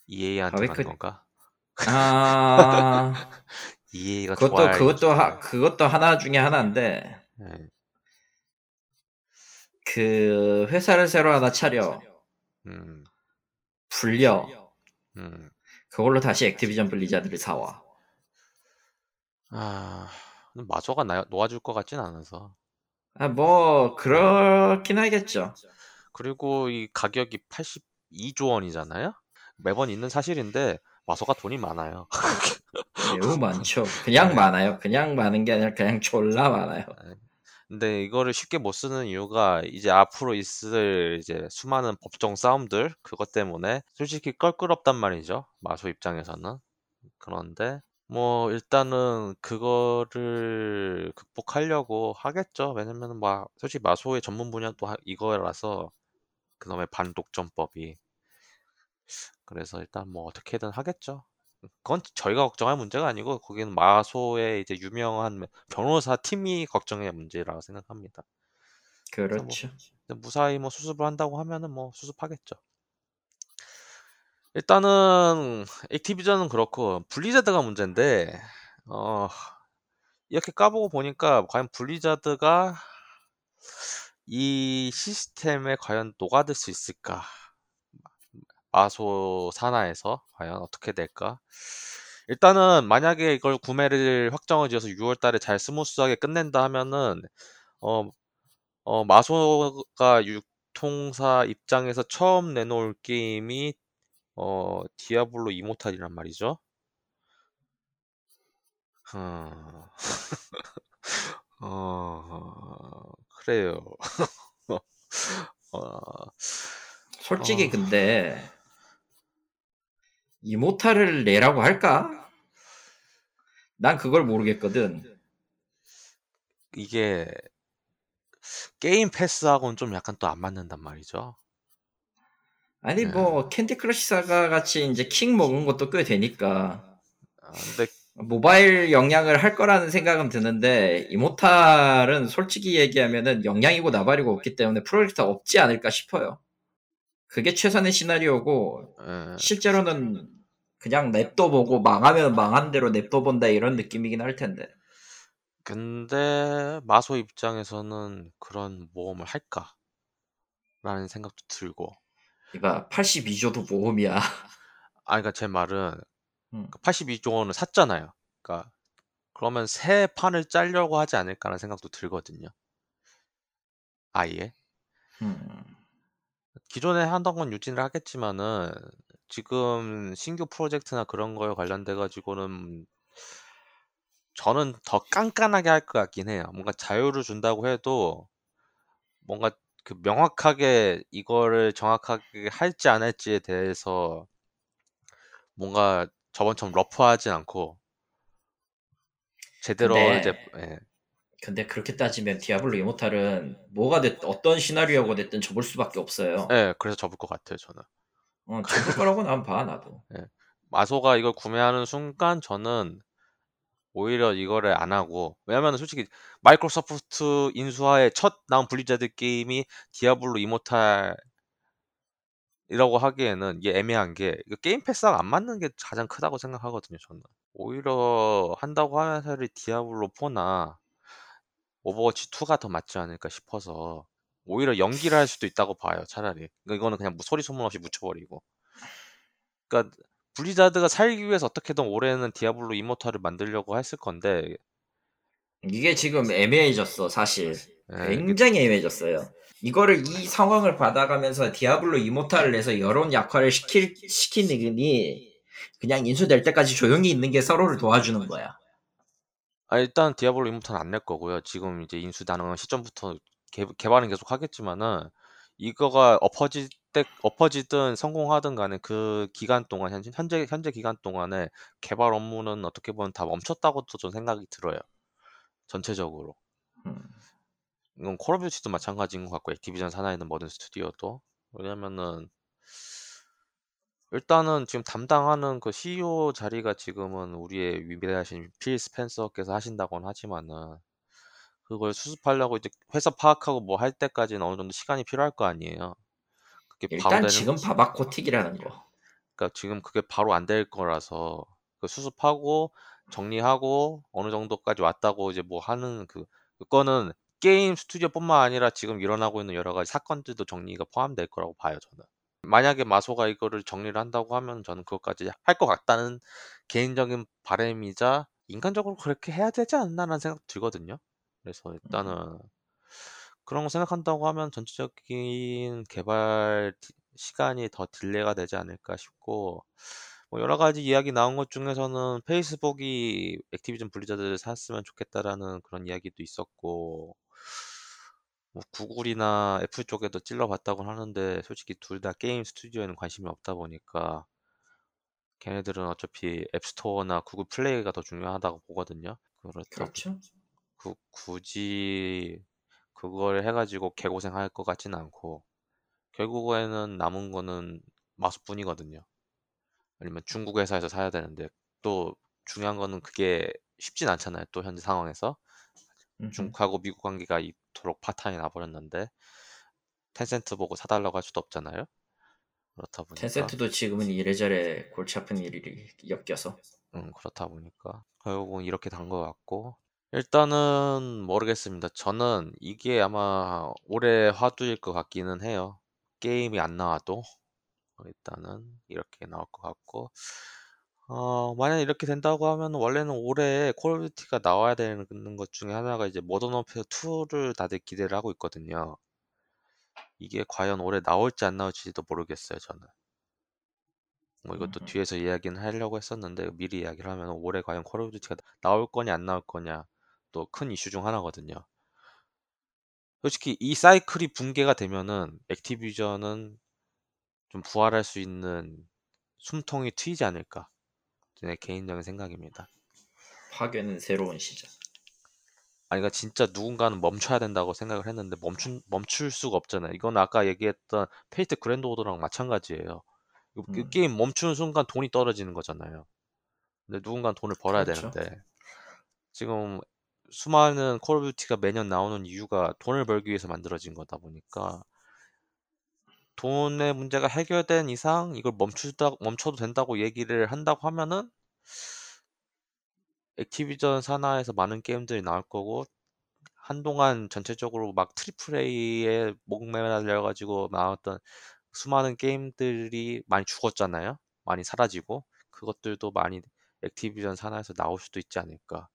EA한테 바비코- 가는 건가? 아 (laughs) EA가 그것도 좋아할 그것도 하? 그것도 하나 중에 하나인데 네. 그 회사를 새로 하나 차려 음, 불려 음. 그걸로 다시 액티비전 블리자드를 사와. 아, 마저가 나, 놓아줄 것 같진 않아서. 아 뭐 그렇긴 하겠죠. 그리고 이 가격이 82조 원이잖아요. 매번 있는 사실인데 마소가 돈이 많아요. 매우 (laughs) 많죠. 그냥 네. 많아요. 그냥 많은 게 아니라 그냥 졸라 많아요. 근데 이거를 쉽게 못 쓰는 이유가 이제 앞으로 있을 이제 수많은 법정 싸움들 그것 때문에 솔직히 껄끄럽단 말이죠. 마소 입장에서는. 그런데 뭐 일단은 그거를 극복하려고 하겠죠. 왜냐면은 뭐 솔직히 마소의 전문 분야도 하- 이거라서 그놈의 반독점법이 그래서 일단 뭐 어떻게든 하겠죠. 그건 저희가 걱정할 문제가 아니고 거기는 마소의 이제 유명한 변호사 팀이 걱정해야 문제라고 생각합니다. 그렇죠. 근데 무사히 뭐 수습을 한다고 하면은 뭐 수습하겠죠. 일단은 액티비전은 그렇고 블리자드가 문제인데 어 이렇게 까보고 보니까 과연 블리자드가 이 시스템에 과연 녹아들 수 있을까? 마소 산하에서 과연 어떻게 될까? 일단은 만약에 이걸 구매를 확정을 지어서 6월 달에 잘 smooth하게 끝낸다 하면은 어, 어 마소가 유통사 입장에서 처음 내놓을 게임이 어 디아블로 이모탈이란 말이죠. (laughs) (laughs) 어, 어 그래요. 어, 솔직히 어. 근데 이모탈을 내라고 할까? 난 그걸 모르겠거든. 이게 게임 패스하고는 좀 약간 또 안 맞는단 말이죠. 아니 네. 뭐 캔디 크러쉬 사가 같이 이제 킹 먹은 것도 꽤 되니까 아, 근데 모바일 영향을 할 거라는 생각은 드는데 이모탈은 솔직히 얘기하면은 영향이고 나발이고 없기 때문에 프로젝트가 없지 않을까 싶어요. 그게 최선의 시나리오고 에, 실제로는 그냥 냅둬 보고 망하면 망한 대로 냅둬 본다 이런 느낌이긴 할 텐데. 근데 마소 입장에서는 그런 모험을 할까? 라는 생각도 들고. 이봐 82조도 모험이야. (laughs) 아, 그러니까 제 말은 음. 82조 원을 샀잖아요. 그러니까 그러면 새 판을 짜려고 하지 않을까라는 생각도 들거든요. 아예. 음. 기존에 하던 건 유지를 하겠지만은 지금 신규 프로젝트나 그런 거에 관련돼 가지고는 저는 더 깐깐하게 할 것 같긴 해요. 뭔가 자유를 준다고 해도 뭔가 그 명확하게 이거를 정확하게 할지 안 할지에 대해서 뭔가 저번처럼 러프하진 않고 제대로 근데 이제 예. 근데 그렇게 따지면 디아블로 이모탈은 뭐가 됐 어떤 시나리오가 됐든 접을 수밖에 없어요. 예, 그래서 접을 것 같아요, 저는. 어, 접을 거라고 난 봐 나도. 마소가 이걸 구매하는 순간 저는 오히려 이거를 안 하고 왜냐면 솔직히 마이크로소프트 인수하에 첫 나온 블리자드 게임이 디아블로 이모탈이라고 하기에는 이게 애매한 게 게임 패스가 안 맞는 게 가장 크다고 생각하거든요, 저는. 오히려 한다고 하면 차라리 디아블로 4나 오버워치 2가 더 맞지 않을까 싶어서 오히려 연기를 할 수도 있다고 봐요, 차라리. 그러니까 이거는 그냥 뭐 소리 소문 없이 묻혀버리고. 그러니까 블리자드가 살기 위해서 어떻게든 올해는 디아블로 이모탈을 만들려고 했을 건데 이게 지금 애매해졌어 사실. 예, 이게 굉장히 애매해졌어요. 이거를 이 상황을 받아가면서 디아블로 이모탈을 내서 여론 약화를 시킬 시키니 그냥 인수될 때까지 조용히 있는 게 서로를 도와주는 거야. 아, 일단 디아블로 이모탈은 안 낼 거고요. 지금 이제 인수 가능한 시점부터 개, 개발은 계속 하겠지만은 이거가 엎어질 때 엎어지든 성공하든 간에 그 기간 동안 현재 현재 현재 기간 동안에 개발 업무는 어떻게 보면 다 멈췄다고도 좀 생각이 들어요. 전체적으로. 음. 이건 콜 오브 듀티도 마찬가지인 것 같고 액티비전 산하에 있는 모든 스튜디오도 왜냐면은 일단은 지금 담당하는 그 CEO 자리가 지금은 우리의 위대하신 필 스펜서께서 하신다고는 하지만은 그걸 수습하려고 이제 회사 파악하고 뭐 할 때까지는 어느 정도 시간이 필요할 거 아니에요. 그게 바로 일단 지금 바바코틱이라는 거. 그러니까 지금 그게 바로 안 될 거라서 그 수습하고 정리하고 어느 정도까지 왔다고 이제 뭐 하는 그 그거는 게임 스튜디오뿐만 아니라 지금 일어나고 있는 여러 가지 사건들도 정리가 포함될 거라고 봐요, 저는. 만약에 마소가 이거를 정리를 한다고 하면 저는 그것까지 할 것 같다는 개인적인 바람이자 인간적으로 그렇게 해야 되지 않나라는 생각 들거든요. 그래서 일단은 그런 거 생각한다고 하면 전체적인 개발 디- 시간이 더 delay가 되지 않을까 싶고 뭐 여러 가지 이야기 나온 것 중에서는 페이스북이 액티비전 블리자드를 샀으면 좋겠다라는 그런 이야기도 있었고 뭐 구글이나 애플 쪽에도 찔러봤다고 하는데 솔직히 둘 다 게임 스튜디오에는 관심이 없다 보니까 걔네들은 어차피 앱스토어나 구글 플레이가 더 중요하다고 보거든요. 그렇다 그렇죠. 그 굳이 그걸 해가지고 개고생할 것 같지는 않고 결국에는 남은 거는 마소뿐이거든요. 아니면 중국 회사에서 사야 되는데 또 중요한 거는 그게 쉽진 않잖아요. 또 현재 상황에서 음흠. 중국하고 미국 관계가 이토록 파탄이 나버렸는데 텐센트 보고 사달라고 할 수도 없잖아요. 그렇다 보니까 텐센트도 지금은 이래저래 골치 아픈 일이 엮여서 음, 그렇다 보니까 결국은 이렇게 단것 같고 일단은 모르겠습니다. 저는 이게 아마 올해 화두일 것 같기는 해요. 게임이 안 나와도 일단은 이렇게 나올 것 같고 어, 만약 이렇게 된다고 하면 원래는 올해 콜 오브 듀티가 나와야 되는 것 중에 하나가 이제 모던 워페어 2를 다들 기대를 하고 있거든요. 이게 과연 올해 나올지 안 나올지도 모르겠어요, 저는. 뭐 이것도 음흠. 뒤에서 이야기는 하려고 했었는데 미리 이야기를 하면 올해 과연 콜 오브 듀티가 나올 거냐 안 나올 거냐 또 큰 이슈 중 하나거든요. 솔직히 이 사이클이 붕괴가 되면은 액티비전은 좀 부활할 수 있는 숨통이 트이지 않을까. 제 개인적인 생각입니다. 파괴는 새로운 시작. 아니, 그러니까 진짜 누군가는 멈춰야 된다고 생각을 했는데 멈춘, 멈출 수가 없잖아요. 이건 아까 얘기했던 페이트 그랜드 오더랑 마찬가지예요. 이 음. 게임 멈추는 순간 돈이 떨어지는 거잖아요. 근데 누군가는 돈을 벌어야 그렇죠. 되는데 지금 수많은 콜 오브 듀티가 매년 나오는 이유가 돈을 벌기 위해서 만들어진 거다 보니까 돈의 문제가 해결된 이상 이걸 멈추다 멈춰도 된다고 얘기를 한다고 하면은 액티비전 산하에서 많은 게임들이 나올 거고 한동안 전체적으로 막 triple A에 목매달려 가지고 나왔던 수많은 게임들이 많이 죽었잖아요. 많이 사라지고 그것들도 많이 액티비전 산하에서 나올 수도 있지 않을까.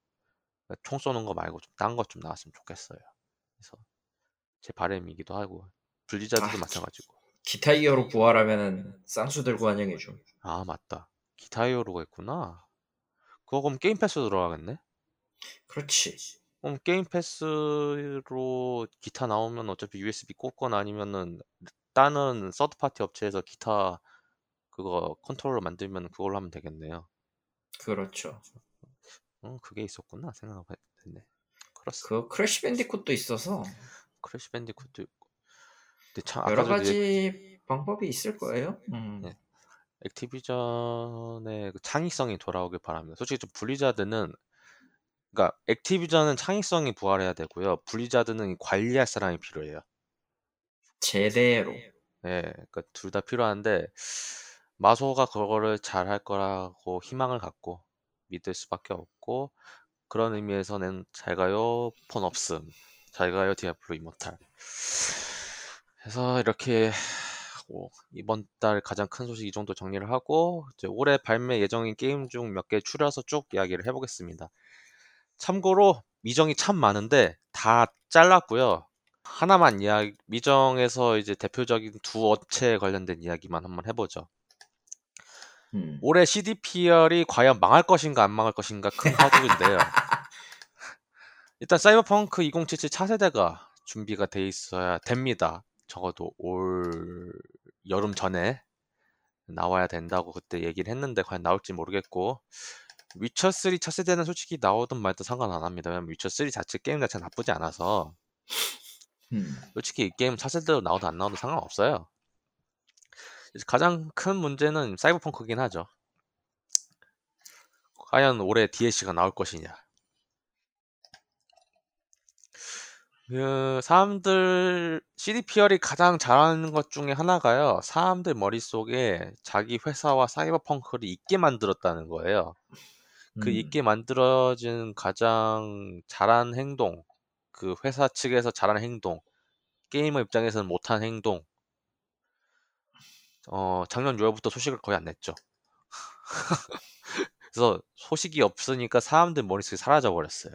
총 쏘는 거 말고 좀 딴 것 좀 나왔으면 좋겠어요. 그래서 제 바람이기도 하고 블리자드도 아, 마찬가지고. 기타 히어로 부활하면은 쌍수 들고 환영해 줘. 아 맞다. 기타 히어로가 있구나. 그거 그럼 게임 패스 들어가겠네? 그렇지. 그럼 게임 패스로 기타 나오면 어차피 USB 꽂거나 아니면은 다른 third party 업체에서 기타 그거 컨트롤러 만들면 그걸로 하면 되겠네요. 그렇죠. 어, 그게 있었구나 생각했네. 그렇습니다. 그 Crash Bandicoot도 있어서 Crash Bandicoot 있고. 근데 참 여러 가지 방법이 있을 거예요. 음. 네. Activision의 그 창의성이 돌아오길 바랍니다. 솔직히 좀 Blizzard는 그러니까 Activision은 창의성이 부활해야 되고요. Blizzard는 관리할 사람이 필요해요. 제대로. 예, 그러니까 둘 다 필요한데 마소가 그거를 잘 할 거라고 희망을 갖고 믿을 수밖에 없고 그런 의미에서는 잘 가요 폰 없음, 잘 가요 디아블로 이모탈. 그래서 이렇게 이번 달 가장 큰 소식 이 정도 정리를 하고 이제 올해 발매 예정인 게임 중 몇 개 추려서 쭉 이야기를 해보겠습니다. 참고로 미정이 참 많은데 다 잘랐고요. 하나만 이야기 미정에서 이제 대표적인 두 업체에 관련된 이야기만 한번 해보죠. 음. 올해 CDPR이 과연 망할 것인가 안 망할 것인가 큰 화두인데요. (laughs) 일단 사이버펑크 2077 차세대가 준비가 돼 있어야 됩니다. 적어도 올 여름 전에 나와야 된다고 그때 얘기를 했는데 과연 나올지 모르겠고 위쳐 3 차세대는 솔직히 나오든 말든 상관 안 합니다. 왜냐면 위쳐 3 자체 게임 자체가 나쁘지 않아서 음. 솔직히 이 게임 차세대로 나오든 안 나오든 상관없어요. 가장 큰 문제는 사이버펑크긴 하죠. 과연 올해 DLC가 나올 것이냐. 그 사람들 CDPR이 가장 잘하는 것 중에 하나가요. 사람들 머릿속에 자기 회사와 사이버펑크를 있게 만들었다는 거예요. 그 음. 있게 만들어진 가장 잘한 행동, 그 회사 측에서 잘한 행동, 게이머 입장에서는 못한 행동. 어, 작년 6월부터 소식을 거의 안 냈죠. (laughs) 그래서 소식이 없으니까 사람들 머릿속에 사라져 버렸어요.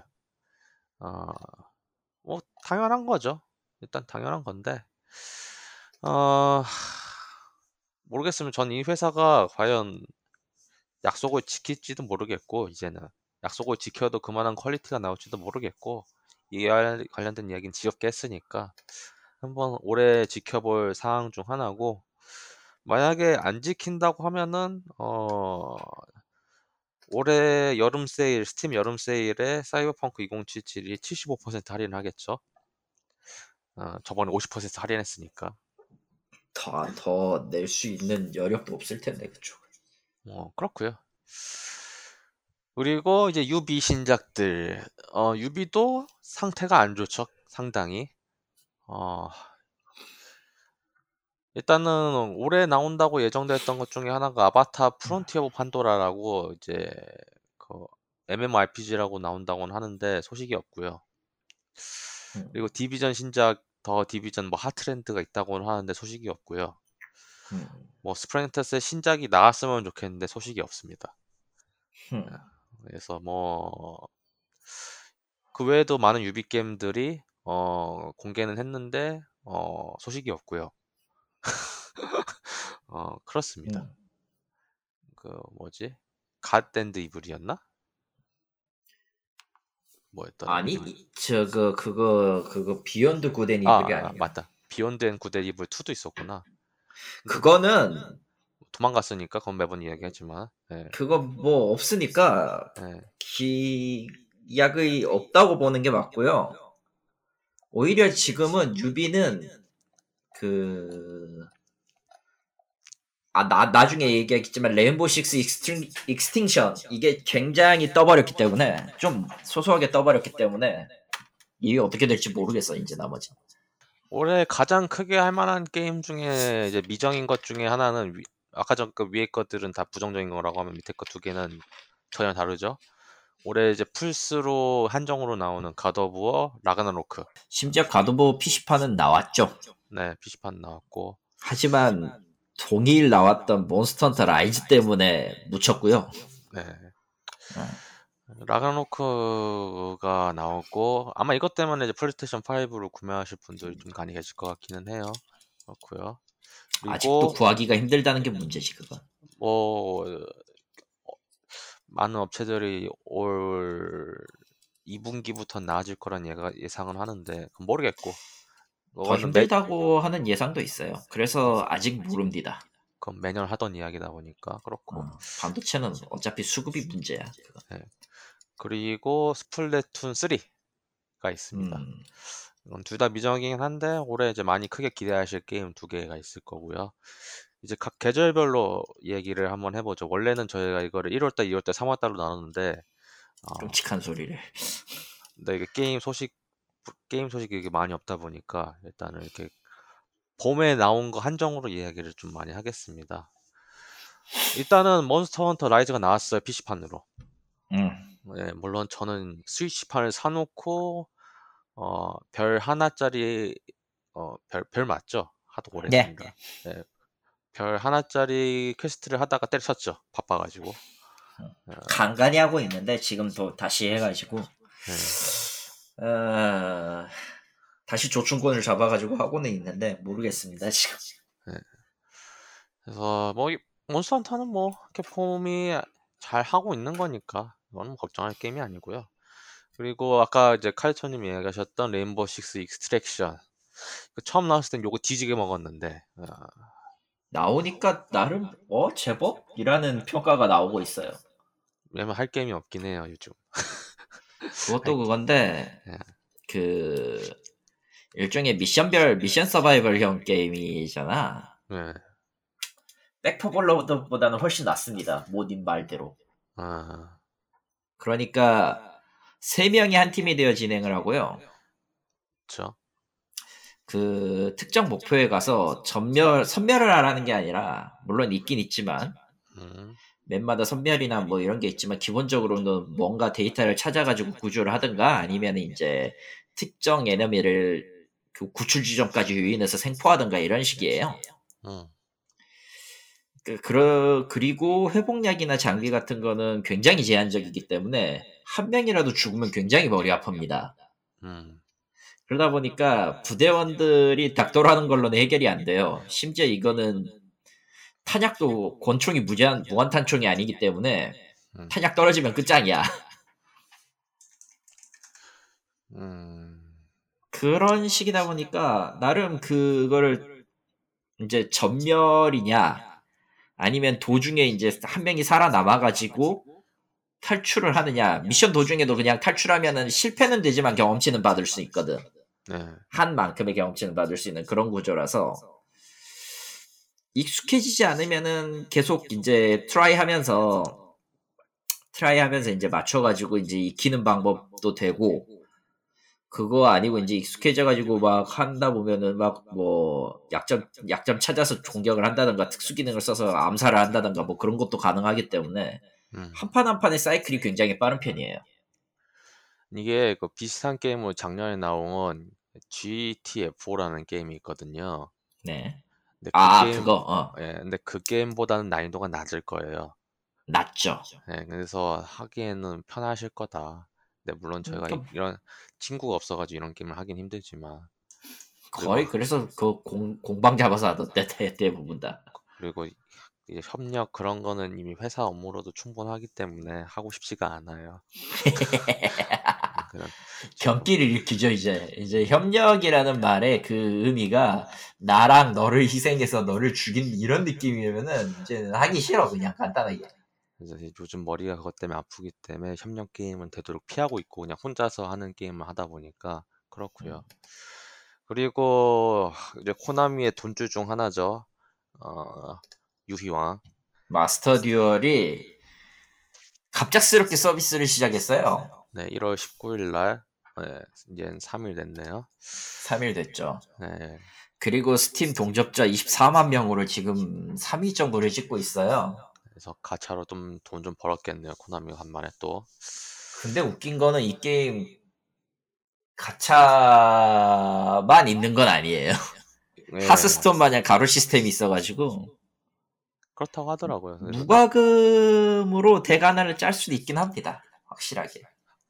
어, 뭐 당연한 거죠. 일단 당연한 건데 어 모르겠으면 전 이 회사가 과연 약속을 지킬지도 모르겠고 이제는 약속을 지켜도 그만한 퀄리티가 나올지도 모르겠고 이 관련된 이야기는 지겹게 했으니까 한번 오래 지켜볼 사항 중 하나고 만약에 안 지킨다고 하면은 어 올해 여름 세일 스팀 여름 세일에 사이버펑크 2077이 75% 할인하겠죠. 어, 저번에 50% 할인했으니까. 더 더 낼 수 있는 여력도 없을 텐데 그쪽. 어 그렇고요. 그리고 이제 유비 신작들 어 유비도 상태가 안 좋죠 상당히 어 일단은 올해 나온다고 예정됐던 것 중에 하나가 Avatar Frontiers of Pandora라고 이제 그 MMORPG라고 나온다고는 하는데 소식이 없고요. 음. 그리고 Division 신작 The Division 뭐 Heartland가 있다고는 하는데 소식이 없고요. 음. 뭐 Splinter Cell의 신작이 나왔으면 좋겠는데 소식이 없습니다. 음. 그래서 뭐 그 외에도 많은 유비 게임들이 어 공개는 했는데 어 소식이 없고요. (laughs) 어 그렇습니다. 음. 그 뭐지? God and Evil이었나? 뭐였더라? 아니 이름이? 저거 그거 그거 Beyond 아, Evil이 아, 아니야. 맞다. Beyond and Good and Evil 2도 있었구나. 그거는 도망갔으니까 그건 매번 이야기하지만. 예. 그거 뭐 없으니까 예. 기약이 없다고 보는 게 맞고요. 오히려 지금은 유비는 그 아, 나, 나중에 얘기하겠지만, Rainbow Six Extinc, Extinction, 이게 굉장히 떠버렸기 때문에, 좀 소소하게 떠버렸기 때문에, 이게 어떻게 될지 모르겠어, 이제 나머지. 올해 가장 크게 할 만한 게임 중에 이제 미정인 것 중에 하나는 위- 아까 전 그 위에 것들은 다 부정적인 거라고 하면 밑에 거 두 개는 전혀 다르죠. 올해 이제 플스로 한정으로 나오는 God of War Ragnarok. 심지어 God of War PC판은 나왔죠. 네, PC판 나왔고. 하지만, 동일 나왔던 Monster Hunter Rise 때문에 묻혔고요. 네. 라그나로크가 나오고 아마 이것 때문에 이제 플레이스테이션 5로 구매하실 분들이 좀 많이 계실 것 같기는 해요. 그렇고요. 아직도 구하기가 힘들다는 게 문제지, 그건. 뭐 어, 많은 업체들이 올 2분기부터 나아질 거란 예상은 하는데 모르겠고 더 그거는 매, 힘들다고 하는 예상도 있어요. 그래서 아직 모릅니다. 그건 매년 하던 이야기다 보니까 그렇고 어, 반도체는 어차피 수급이 문제야. 그거. 그리고 스플래툰 3가 있습니다. 음, 둘 다 미정이긴 한데 올해 이제 많이 크게 기대하실 게임 두 개가 있을 거고요. 이제 각 계절별로 얘기를 한번 해보죠. 원래는 저희가 이거를 1월달, 2월달, 3월달로 나눴는데 어, 끔찍한 소리를. 근데 이게 게임 소식 게임 소식이 이게 많이 없다 보니까 일단은 이렇게 봄에 나온 거 한정으로 이야기를 좀 많이 하겠습니다. 일단은 Monster Hunter Rise가 나왔어요 PC판으로. 음, 네, 물론 저는 Switch판을 사놓고 어, 별 하나짜리 어, 별, 별 맞죠? 하도 오래 네. 했습니다. 네, 별 하나짜리 퀘스트를 하다가 때려쳤죠. 바빠가지고. 간간히 하고 있는데 지금 또 다시 해가지고 네. 어, 다시 조충권을 잡아가지고 하고는 있는데 모르겠습니다 지금. 그래서 뭐 이- Monster Hunter는 뭐 Capcom이 잘 하고 있는 거니까 이건 뭐 걱정할 게임이 아니고요. 그리고 아까 이제 카이처님이 얘기하셨던 Rainbow Six Extraction 그 처음 나왔을 땐 욕을 뒤지게 먹었는데 어, 나오니까 나름 어 제법이라는 평가가 나오고 있어요. 왜냐면 할 게임이 없긴 해요 요즘. (laughs) 그것도 그건데 예. 그 일종의 미션별 미션 서바이벌형 게임이잖아. 네. 백퍼블러보다는 훨씬 낫습니다. 모딘 말대로. 아, 그러니까 세 명이 한 팀이 되어 진행을 하고요. 그렇죠. 그 특정 목표에 가서 전멸 선멸을 하라는 게 아니라 물론 있긴 있지만 음, 맵마다 선멸이나 뭐 이런 게 있지만 기본적으로는 뭔가 데이터를 찾아가지고 구조를 하든가 아니면 이제 특정 에너미를 그 구출 지점까지 유인해서 생포하든가 이런 식이에요. 음, 그, 그러, 그리고 회복약이나 장비 같은 거는 굉장히 제한적이기 때문에 한 명이라도 죽으면 굉장히 머리 아픕니다. 음, 그러다 보니까 부대원들이 닥돌하는 걸로는 해결이 안 돼요. 심지어 이거는 탄약도 권총이 무제한 무한 탄총이 아니기 때문에 음. 탄약 떨어지면 끝장이야. (laughs) 음. 그런 식이다 보니까 나름 그거를 이제 전멸이냐 아니면 도중에 이제 한 명이 살아남아가지고 탈출을 하느냐 미션 도중에도 그냥 탈출하면은 실패는 되지만 경험치는 받을 수 있거든 네. 한 만큼의 경험치는 받을 수 있는 그런 구조라서 익숙해지지 않으면은 계속 이제 try 하면서 try 하면서 이제 맞춰가지고 이제 익히는 방법도 되고 그거 아니고 이제 익숙해져가지고 막 한다 보면은 막 뭐 약점 약점 찾아서 공격을 한다던가 특수 기능을 써서 암살을 한다던가 뭐 그런 것도 가능하기 때문에 음. 한판 한 판의 사이클이 굉장히 빠른 편이에요. 이게 그 비슷한 게임으로 작년에 나온 GTFO라는 게임이 있거든요. 네. 근데 그 아 게임, 그거 어 예, 근데 그 게임보다는 난이도가 낮을 거예요. 낫죠. 예, 그래서 하기에는 편하실 거다. 근데 물론 저희가 그러니까- 이, 런 친구가 없어가지고 이런 게임을 하긴 힘들지만 거의 그래서 그 공, 공방 잡아서 하던데 대, 대부분 다. 그리고 이제 협력 그런 거는 이미 회사 업무로도 충분하기 때문에 하고 싶지가 않아요. (laughs) 그런 경기를 일으키죠 이제 이제 협력이라는 말의 그 의미가 나랑 너를 희생해서 너를 죽인 이런 느낌이면은 이제 하기 싫어 그냥 간단하게 그래서 요즘 머리가 그것 때문에 아프기 때문에 협력 게임은 되도록 피하고 있고 그냥 혼자서 하는 게임을 하다 보니까 그렇고요. 그리고 이제 코나미의 돈주 중 하나죠. 어, 유희왕. 마스터 듀얼이 갑작스럽게 서비스를 시작했어요 네, 1월 19일 날 네, 이제 3일 됐네요. 3일 됐죠 네, 그리고 스팀 동접자 24만 명으로 지금 3위 정도를 찍고 있어요 그래서 가차로 좀 돈 좀 벌었겠네요. 코나미가 간만에 또. 근데 웃긴 거는 이 게임 가차만 있는 건 아니에요 네, 하스스톤 마냥 가로 시스템이 있어가지고 그렇다고 하더라고요. 무과금으로 대가나를 짤 수도 있긴 합니다. 확실하게.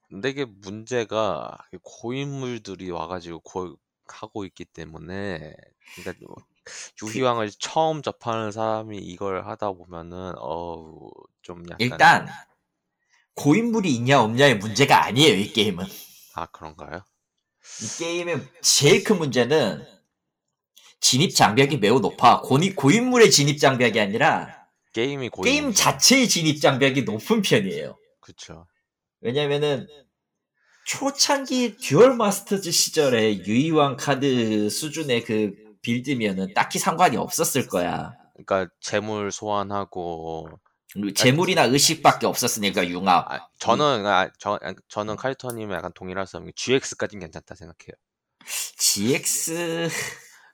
근데 이게 문제가 고인물들이 와가지고 고, 하고 있기 때문에 그러니까 뭐 유희왕을 처음 접하는 사람이 이걸 하다 보면은 어우 좀 약간 일단 고인물이 있냐 없냐의 문제가 아니에요. 이 게임은. 아 그런가요? 이 게임의 제일 큰 문제는 진입 장벽이 매우 높아. 고니, 고인물의 진입 장벽이 아니라 게임이 고인 게임 자체의 진입 장벽이 높은 편이에요. 그쵸 왜냐면은 초창기 Duel Masters 시절에 유희왕 카드 수준의 그 build면은 딱히 상관이 없었을 거야. 그러니까 제물 소환하고 제물이나 의식밖에 없었으니까 융합. 아, 저는 아, 저, 아, 저는 카이터님의 약간 동의할 수 없는 게 GX까지는 괜찮다 생각해요. GX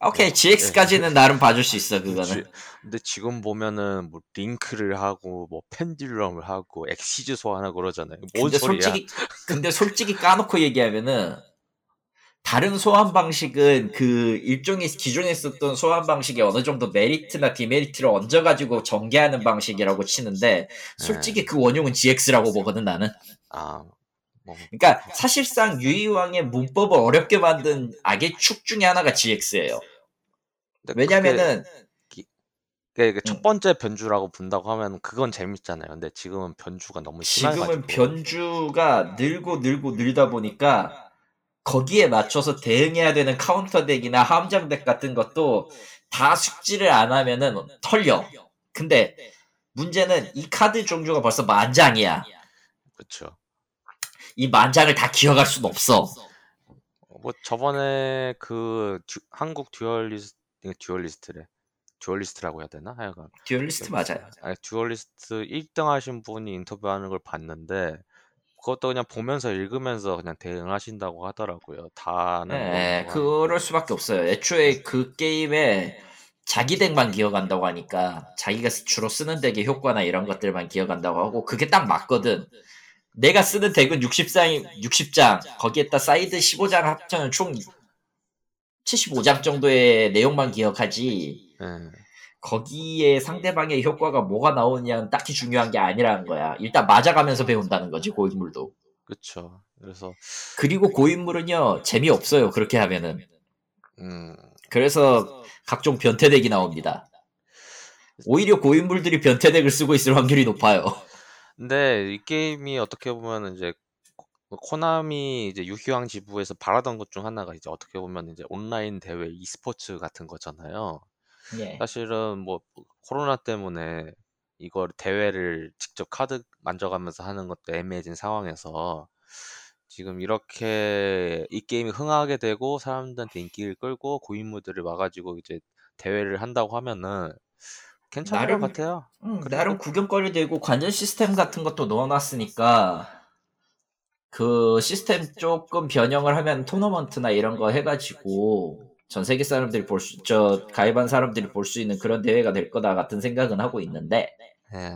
오케이 GX까지는 나름 봐줄 수 있어 그거는. 지- 근데 지금 보면은 뭐 링크를 하고 뭐 pendulum을 하고 Xyz 소환하고 그러잖아요. 뭔 근데 소리야? 솔직히 근데 솔직히 까놓고 얘기하면은 다른 소환 방식은 그 일종의 기존에 썼던 소환 방식에 어느 정도 메리트나 demerit를 얹어가지고 전개하는 방식이라고 치는데 솔직히 그 원흉은 GX라고 보거든 나는. 아, 뭐 그러니까 사실상 유희왕의 문법을 어렵게 만든 악의 축 중에 하나가 GX예요. 왜냐면은 그게, 그게 첫 음. 번째 변주라고 본다고 하면 그건 재밌잖아요. 근데 지금은 변주가 너무 심해가지고 지금은 변주가 늘고 늘고 늘다 보니까 거기에 맞춰서 대응해야 되는 카운터 deck이나 함정 deck 같은 것도 다 숙지를 안 하면은 털려. 근데 문제는 이 카드 종류가 벌써 만 장이야. 그렇죠. 이 만장을 다 기억할 수는 없어. 뭐 저번에 그 듀- 한국 duelist duelist래. duelist라고 해야 되나? 하여간 duelist 맞아요. 아니, duelist 1등 하신 분이 인터뷰하는 걸 봤는데 그것도 그냥 보면서 읽으면서 그냥 대응하신다고 하더라고요. 다는 네, 모르고 그럴 수밖에 없어요. 애초에 그 게임에 자기 덱만 기억한다고 하니까 자기가 주로 쓰는 덱의 효과나 이런 것들만 기억한다고 하고 그게 딱 맞거든. 내가 쓰는 덱은 60장, 60장 거기에다 사이드 15장 합쳐는 총 75장 정도의 내용만 기억하지 예. 거기에 상대방의 효과가 뭐가 나오냐는 딱히 중요한 게 아니라는 거야. 일단 맞아가면서 배운다는 거지 고인물도. 그쵸. 그래서 그리고 고인물은요 재미 없어요 그렇게 하면은 음 그래서 각종 변태덱이 나옵니다 오히려 고인물들이 변태덱을 쓰고 있을 확률이 높아요 근데 이 게임이 어떻게 보면 이제 코- 코나미 이제 유희왕 지부에서 바라던 것 중 하나가 이제 어떻게 보면 이제 온라인 대회 e스포츠 같은 거잖아요. 예. 사실은 뭐 코로나 때문에 이걸 대회를 직접 카드 만져가면서 하는 것도 애매해진 상황에서 지금 이렇게 이 게임이 흥하게 되고 사람들한테 인기를 끌고 고인물들을 와가지고 이제 대회를 한다고 하면은 괜찮을 나름- 것 같아요. 음, 그리고- 나름 구경거리 되고 관전 시스템 같은 것도 넣어놨으니까 그 시스템 조금 변형을 하면 토너먼트나 이런 거 해가지고 전 세계 사람들이 볼 수, 저 가입한 사람들이 볼 수 있는 그런 대회가 될 거다 같은 생각은 하고 있는데 예.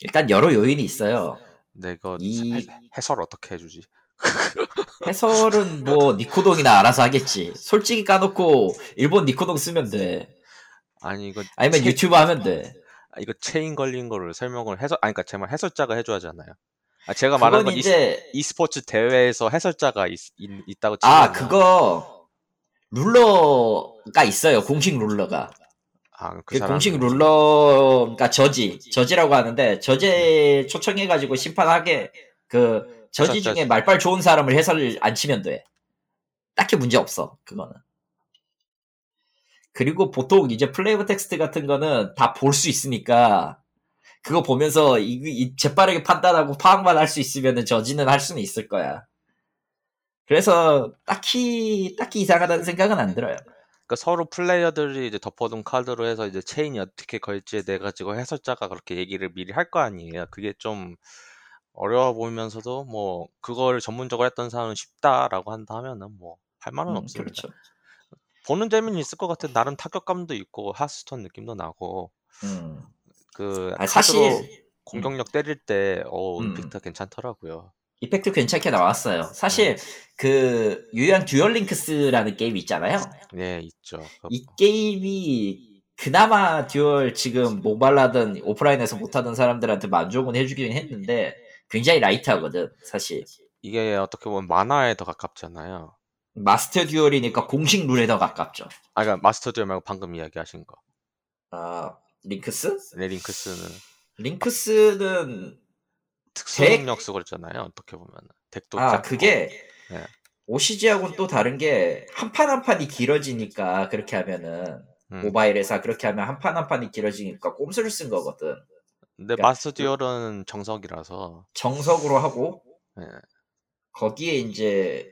일단 여러 요인이 있어요. 근데 이거 이- 해, 해설 어떻게 해주지? (laughs) (laughs) 해설은 뭐 니코동이나 알아서 하겠지. 솔직히 까놓고 일본 니코동 쓰면 돼. 아니 이거 아니면 체- 유튜브 하면 돼. 아, 이거 체인 걸린 거를 설명을 해서 아니 그러니까 제말 해설자가 해줘야잖아요. 아 제가 그건 건 이제 이, 스포츠 대회에서 해설자가 있, 다고 아 그거 룰러가 있어요. 공식 룰러가. 아, 그 그 공식 룰러가 저지 저지라고 하는데 저지 초청해가지고 심판하게 그 저지 중에 말빨 좋은 사람을 해설 앉히면 돼. 딱히 문제 없어 그거는. 그리고 보통 이제 flavor text 같은 거는 다 볼 수 있으니까 그거 보면서 이, 이 재빠르게 판단하고 파악만 할 수 있으면은 judge는 할 수는 있을 거야. 그래서 딱히 딱히 이상하다는 생각은 안 들어요. 그러니까 서로 플레이어들이 이제 덮어둔 카드로 해서 이제 체인이 어떻게 걸지에 대해 가지고 해설자가 그렇게 얘기를 미리 할 거 아니에요. 그게 좀 어려워 보이면서도 뭐 그걸 전문적으로 했던 사람은 쉽다라고 한다 하면은 뭐 할 말은 음, 없습니다. 그렇죠. 보는 재미는 있을 것 같아. 나름 타격감도 있고 하스스톤 느낌도 나고 음. 그 아, 사실 공격력 때릴 때 어, 음. 임팩트 괜찮더라고요. 이펙트 괜찮게 나왔어요. 사실 그 유희왕 듀얼 링크스라는 게임 있잖아요. 네, 있죠. 그- 이 게임이 그나마 duel 지금 모바일하든 오프라인에서 못하던 사람들한테 만족은 해주긴 했는데 굉장히 light하거든 사실. 이게 어떻게 보면 만화에 더 가깝잖아요. 마스터 듀얼이니까 공식 룰에 더 가깝죠. 아, 그러니까 마스터 듀얼 말고 방금 이야기하신 거. 아 링크스? 네, 링크스는 링크스는 특수 덱? 능력 쓰고 그랬잖아요. 어떻게 보면 덱도 아 작고. 그게 네. OCG하고는 또 다른 게 한 판 한 판이 길어지니까 그렇게 하면은 음. 모바일에서 그렇게 하면 한 판 한 판이 길어지니까 꼼수를 쓴 거거든. 근데 그러니까 마스터 듀얼은 정석이라서 정석으로 하고 네. 거기에 이제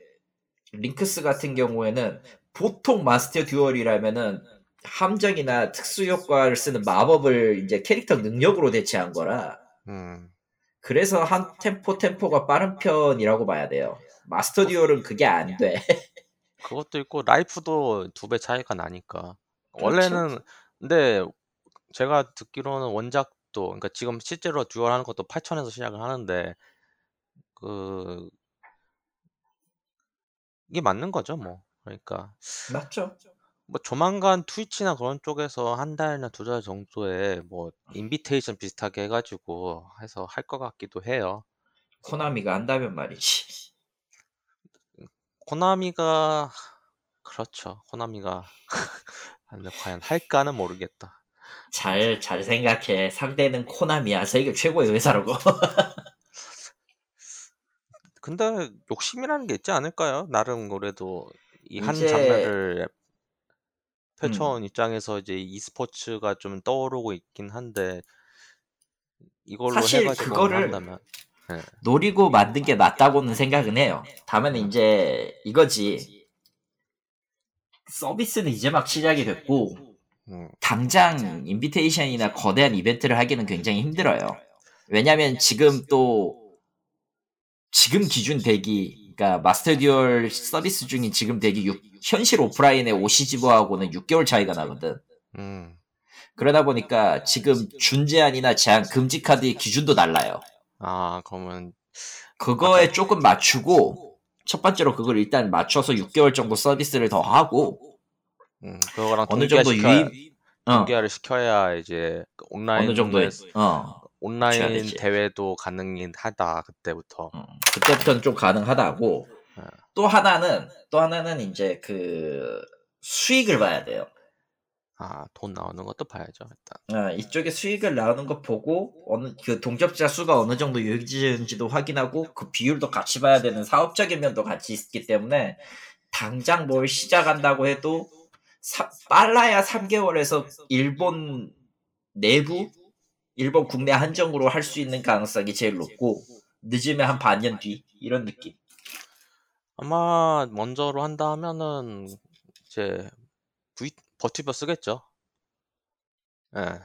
링크스 같은 경우에는 보통 마스터 듀얼이라면은 함정이나 특수 효과를 쓰는 마법을 이제 캐릭터 능력으로 대체한 거라 음, 그래서 한 템포 템포가 빠른 편이라고 봐야 돼요. 마스터 듀얼은 그게 안 돼. (laughs) 그것도 있고 라이프도 두 배 차이가 나니까 그렇죠. 원래는 근데 제가 듣기로는 원작도 그러니까 지금 실제로 duel 하는 것도 8천에서 시작을 하는데 그 이게 맞는 거죠 뭐 그러니까 맞죠? 뭐 조만간 트위치나 그런 쪽에서 한 달이나 두달 정도에 뭐 invitation 비슷하게 해 가지고 해서 할 것 같기도 해요. 코나미가 한다면 말이지. (laughs) 코나미가 그렇죠. 코나미가 (laughs) 근데 과연 할까는 모르겠다. 잘, 잘 생각해. 상대는 코나미야. 세계 최고의 회사라고. (laughs) 근데 욕심이라는 게 있지 않을까요? 나름 그래도 이 한 장르를 펼쳐온 입장에서 이제 e스포츠가 좀 떠오르고 있긴 한데 이걸로 사실 해가지고 그거를 한다면 노리고 만든 게 맞다고는 생각은 해요. 다만 이제 이거지. 서비스는 이제 막 시작이 됐고 음, 당장 invitation이나 거대한 이벤트를 하기는 굉장히 힘들어요. 왜냐면 지금 또 지금 기준 덱이 그러니까 마스터 듀얼 서비스 중인 지금 덱이 육- 현실 오프라인의 OCG하고는 6개월 차이가 나거든. 음, 그러다 보니까 지금 준제한이나 제한 금지 카드의 기준도 달라요. 아 그러면 그거에 조금 맞추고 첫 번째로 그걸 일단 맞춰서 6개월 정도 서비스를 더 하고 음, 그거랑 어느 정도 유입 어, 동기화를 시켜야 이제 그 온라인 어느 정도의 어 온라인. 대회도 가능하다 그때부터. 음, 그때부터는 좀 가능하다고. 네. 또 하나는 또 하나는 이제 그 수익을 봐야 돼요. 아, 돈 나오는 것도 봐야죠, 일단. 아, 이쪽에 수익을 나오는 거 보고 어느 그 동접자 수가 어느 정도 유지되는지도 확인하고 그 비율도 같이 봐야 되는 사업적인 면도 같이 있기 때문에 당장 뭘 시작한다고 해도 사- 빨라야 3개월에서 일본 내부 일본 국내 한정으로 할 수 있는 가능성이 제일 높고 늦으면 한 반년 뒤 이런 느낌. 아마 먼저로 한다 하면은 이제 V 버튜버 쓰겠죠. 예.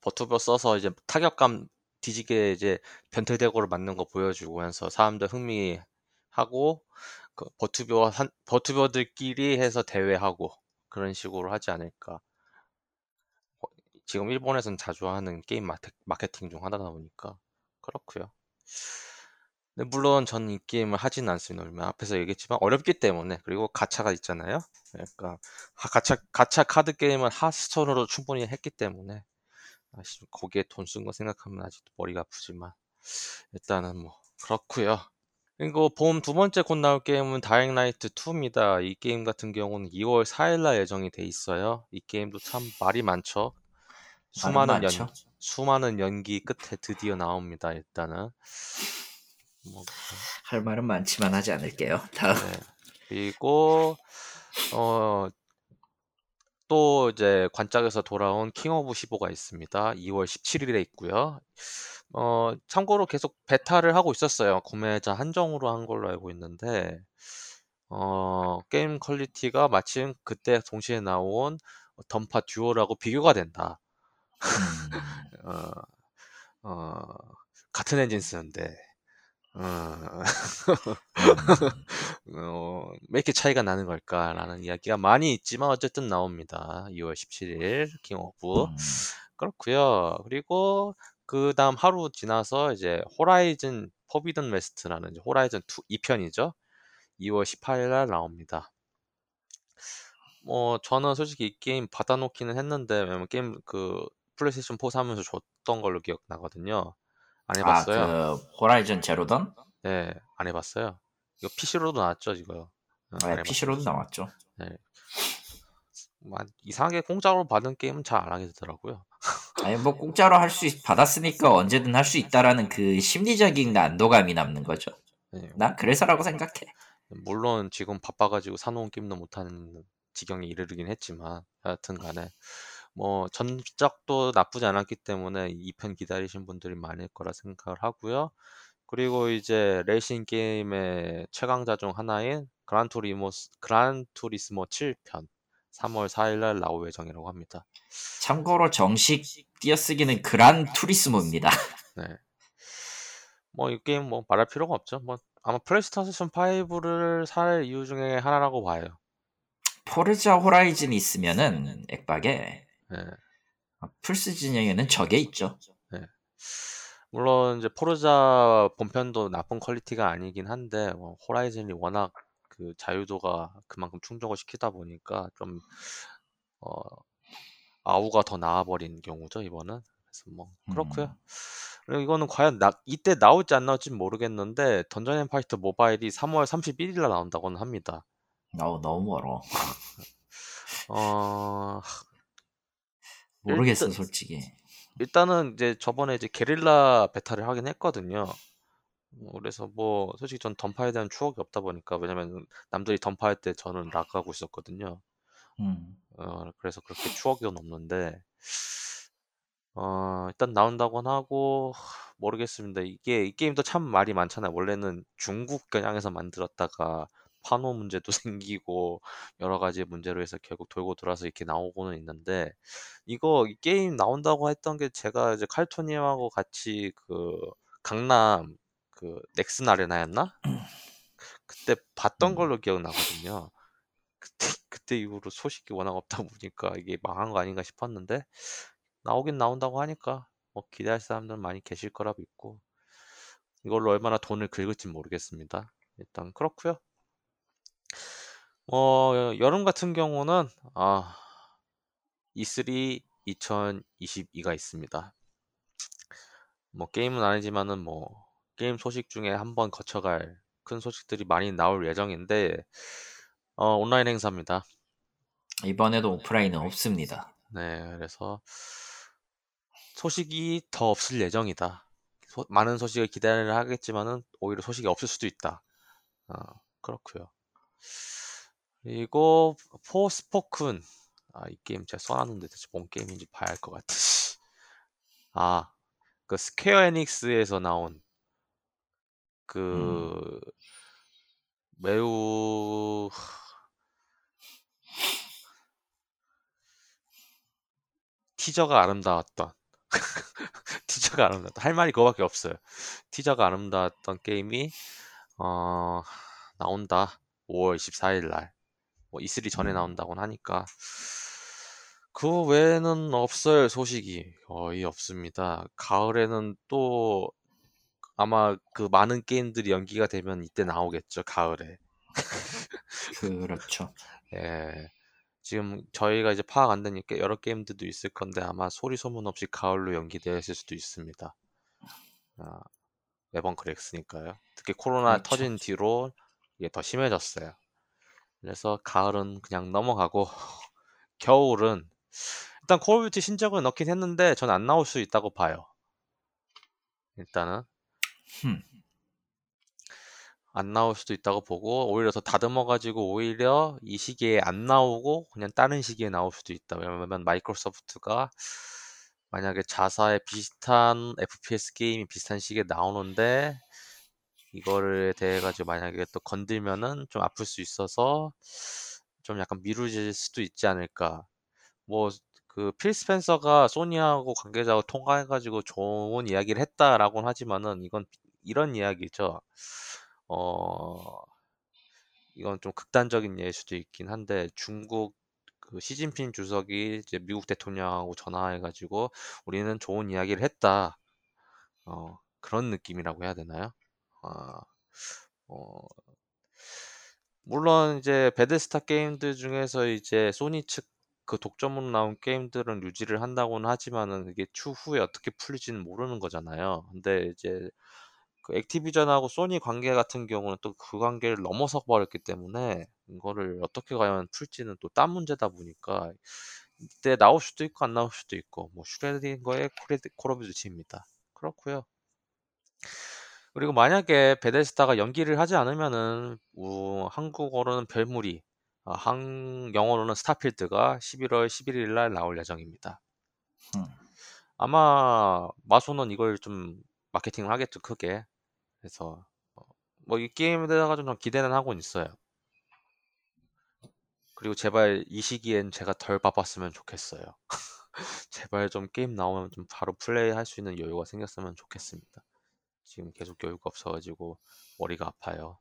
버튜버 써서 이제 타격감 뒤지게 이제 변태 대고를 맞는 거 보여주고 해서 사람들 흥미하고 그 버튜버 한 버튜버들끼리 해서 대회하고 그런 식으로 하지 않을까. 어, 지금 일본에서는 자주 하는 게임 마케, 마케팅 중 하나다 보니까 그렇고요. 근데 물론 저는 이 게임을 하진 않습니다. 왜냐면 앞에서 얘기했지만 어렵기 때문에 그리고 가차가 있잖아요. 그러니까 하- 가차 가차 카드 게임은 하스스톤으로 충분히 했기 때문에 거기에 돈 쓴 거 생각하면 아직도 머리가 아프지만 일단은 뭐 그렇고요. 그리고 봄 두 번째 곧 나올 게임은 다잉 라이트 2입니다. 이 게임 같은 경우는 2월 4일날 예정이 돼 있어요. 이 게임도 참 말이 많죠. 수많은 연 많죠. 수많은 연기 끝에 드디어 나옵니다. 일단은 뭐 할 말은 많지만 하지 않을게요. 다음. 네. 그리고 어, 또 이제 관짝에서 돌아온 킹 오브 15가 있습니다. 2월 17일에 있고요. 어, 참고로 계속 베타를 하고 있었어요. 구매자 한정으로 한 걸로 알고 있는데 어, 게임 퀄리티가 마침 그때 동시에 나온 던파 듀얼하고 비교가 된다. 음, (laughs) 어, 어, 같은 엔진 쓰는데 어, 음, (laughs) 어, 왜 이렇게 차이가 나는 걸까라는 이야기가 많이 있지만 어쨌든 나옵니다. 2월 17일 킹 오브 음. 그렇고요. 그리고 그 다음 하루 지나서 이제 호라이즌 포비든 웨스트라는 호라이즌 2 2편이죠. 2월 18일 날 나옵니다. 뭐 저는 솔직히 이 게임 받아놓기는 했는데 왜냐면 게임 그 플레이스테이션 4 사면서 줬던 걸로 기억나거든요. 안 아, 해봤어요. 그 호라이즌 제로던? 네, 안 해봤어요. 이거 PC로도 나왔죠, 이거. 어, 안 네. PC로도 나왔죠. 네. 뭐, 이상하게 공짜로 받은 게임은 잘 안 하게 되더라고요. (laughs) 아니 뭐 공짜로 할 수 받았으니까 언제든 할 수 있다라는 그 심리적인 안도감이 남는 거죠. 네. 난 그래서라고 생각해. 물론 지금 바빠가지고 사놓은 게임도 못하는 지경에 이르르긴 했지만 하여튼 간에 뭐 전작도 나쁘지 않았기 때문에 2편 기다리신 분들이 많을 거라 생각을 하고요. 그리고 이제 레이싱 게임의 최강자 중 하나인 그란투리모 그란투리스모 7편 3월 4일 날 나올 예정이라고 합니다. 참고로 정식 띄어쓰기는 그란 투리스모입니다. (laughs) 네. 뭐 이 게임 뭐 말할 필요가 없죠. 뭐 아마 플레이스테이션 5를 살 이유 중에 하나라고 봐요. 포르자 호라이즌이 있으면은 액박에 네. 플스 진영에는 저게 있죠. 물론 이제 포르자 본편도 나쁜 퀄리티가 아니긴 한데 뭐 호라이즌이 워낙 그 자유도가 그만큼 충족을 시키다 보니까 좀 어, 아우가 더 나와버린 경우죠 이번은. 그래서 뭐 그렇고요. 음. 그리고 이거는 과연 나, 이때 나올지 안 나올지 모르겠는데 던전 앤 파이터 모바일이 3월 31일 날 나온다고는 합니다. 너무 너무 멀어. 어, 모르겠어 일단- 솔직히. 일단은 이제 저번에 이제 게릴라 베타를 하긴 했거든요. 뭐 그래서 뭐 솔직히 전 던파에 대한 추억이 없다 보니까 왜냐면 남들이 던파할 때 저는 락하고 있었거든요. 음. 어, 그래서 그렇게 추억이 없는데 어, 일단 나온다고는 하고 하, 모르겠습니다. 이게 이 게임도 참 말이 많잖아요. 원래는 중국 겨냥해서 만들었다가 판호 문제도 (laughs) 생기고 여러 가지 문제로 해서 결국 돌고 돌아서 이렇게 나오고는 있는데 이거 이 게임 나온다고 했던 게 제가 이제 칼토님하고 같이 그 강남 그 넥슨 아레나였나? 그때 봤던 음. 걸로 기억나거든요. 그때 그때 이후로 소식이 워낙 없다 보니까 이게 망한 거 아닌가 싶었는데 나오긴 나온다고 하니까 뭐 기대할 사람들은 많이 계실 거라 믿고 이걸로 얼마나 돈을 긁을지 모르겠습니다. 일단 그렇고요. 어, 여름 같은 경우는 아, E3 2022가 있습니다. 뭐 게임은 아니지만은 뭐 게임 소식 중에 한번 거쳐갈 큰 소식들이 많이 나올 예정인데 어, 온라인 행사입니다. 이번에도 오프라인은 없습니다. 네, 그래서 소식이 더 없을 예정이다. 소- 많은 소식을 기대를 하겠지만은 오히려 소식이 없을 수도 있다. 어, 그렇고요. 그리고 포스포큰 아, 이 게임 제가 써놨는데 대체 뭔 게임인지 봐야 할 것 같아. 씨. (laughs) 아, 그 스퀘어 에닉스에서 나온 그 매우 티저가 아름다웠던 (laughs) 티저가 아름다웠던 할 말이 그거밖에 없어요. 티저가 아름다웠던 게임이 어, 나온다. 5월 24일 날. 뭐 E3 전에 음. 나온다고는 하니까 그 외에는 없어요 소식이 거의 없습니다. 가을에는 또 아마 그 많은 게임들이 연기가 되면 이때 나오겠죠 가을에. 그렇죠. (laughs) 예. 지금 저희가 이제 파악 안 되니까 여러 게임들도 있을 건데 아마 소리 소문 없이 가을로 연기되었을 수도 있습니다. 아, 매번 그랬으니까요. 특히 코로나 그렇죠. 터진 뒤로 이게 더 심해졌어요. 그래서 가을은 그냥 넘어가고 (laughs) 겨울은 일단 콜 오브 듀티 신작을 넣긴 했는데 전 안 나올 수 있다고 봐요. 일단은 흠. 안 나올 수도 있다고 보고 오히려 더 다듬어 가지고 오히려 이 시기에 안 나오고 그냥 다른 시기에 나올 수도 있다. 왜냐면 마이크로소프트가 만약에 자사의 비슷한 FPS 게임이 비슷한 시기에 나오는데 이거를 대해 가지고 만약에 또 건들면은 좀 아플 수 있어서 좀 약간 미루질 수도 있지 않을까. 뭐 그 필 스펜서가 소니하고 관계자하고 통화해가지고 좋은 이야기를 했다라고는 하지만은 이건 이런 이야기죠. 어 이건 좀 극단적인 예일 수도 있긴 한데 중국 그 시진핑 주석이 이제 미국 대통령하고 전화해가지고 우리는 좋은 이야기를 했다. 어, 그런 느낌이라고 해야 되나요? 아, 어, 물론 이제 베데스타 게임들 중에서 이제 소니 측 그 독점으로 나온 게임들은 유지를 한다고는 하지만은 이게 추후에 어떻게 풀릴지는 모르는 거잖아요. 근데 이제 그 액티비전하고 소니 관계 같은 경우는 또 그 관계를 넘어서 버렸기 때문에 이거를 어떻게 과연 풀지는 또 딴 문제다 보니까 이때 나올 수도 있고 안 나올 수도 있고 뭐 슈레딩거의 듀티입니다. 그렇고요. 그리고 만약에 베데스다가 연기를 하지 않으면은 우- 한국어로는 별무리, 아, 한 영어로는 스타필드가 11월 11일 날 나올 예정입니다. 음. 아마 마소는 이걸 좀 마케팅을 하겠죠, 크게. 그래서 뭐 이 게임에 대해서 좀 기대는 하고 있어요. 그리고 제발 이 시기엔 제가 덜 바빴으면 좋겠어요. (laughs) 제발 좀 게임 나오면 좀 바로 플레이할 수 있는 여유가 생겼으면 좋겠습니다. 지금 계속 여유가 없어가지고 머리가 아파요.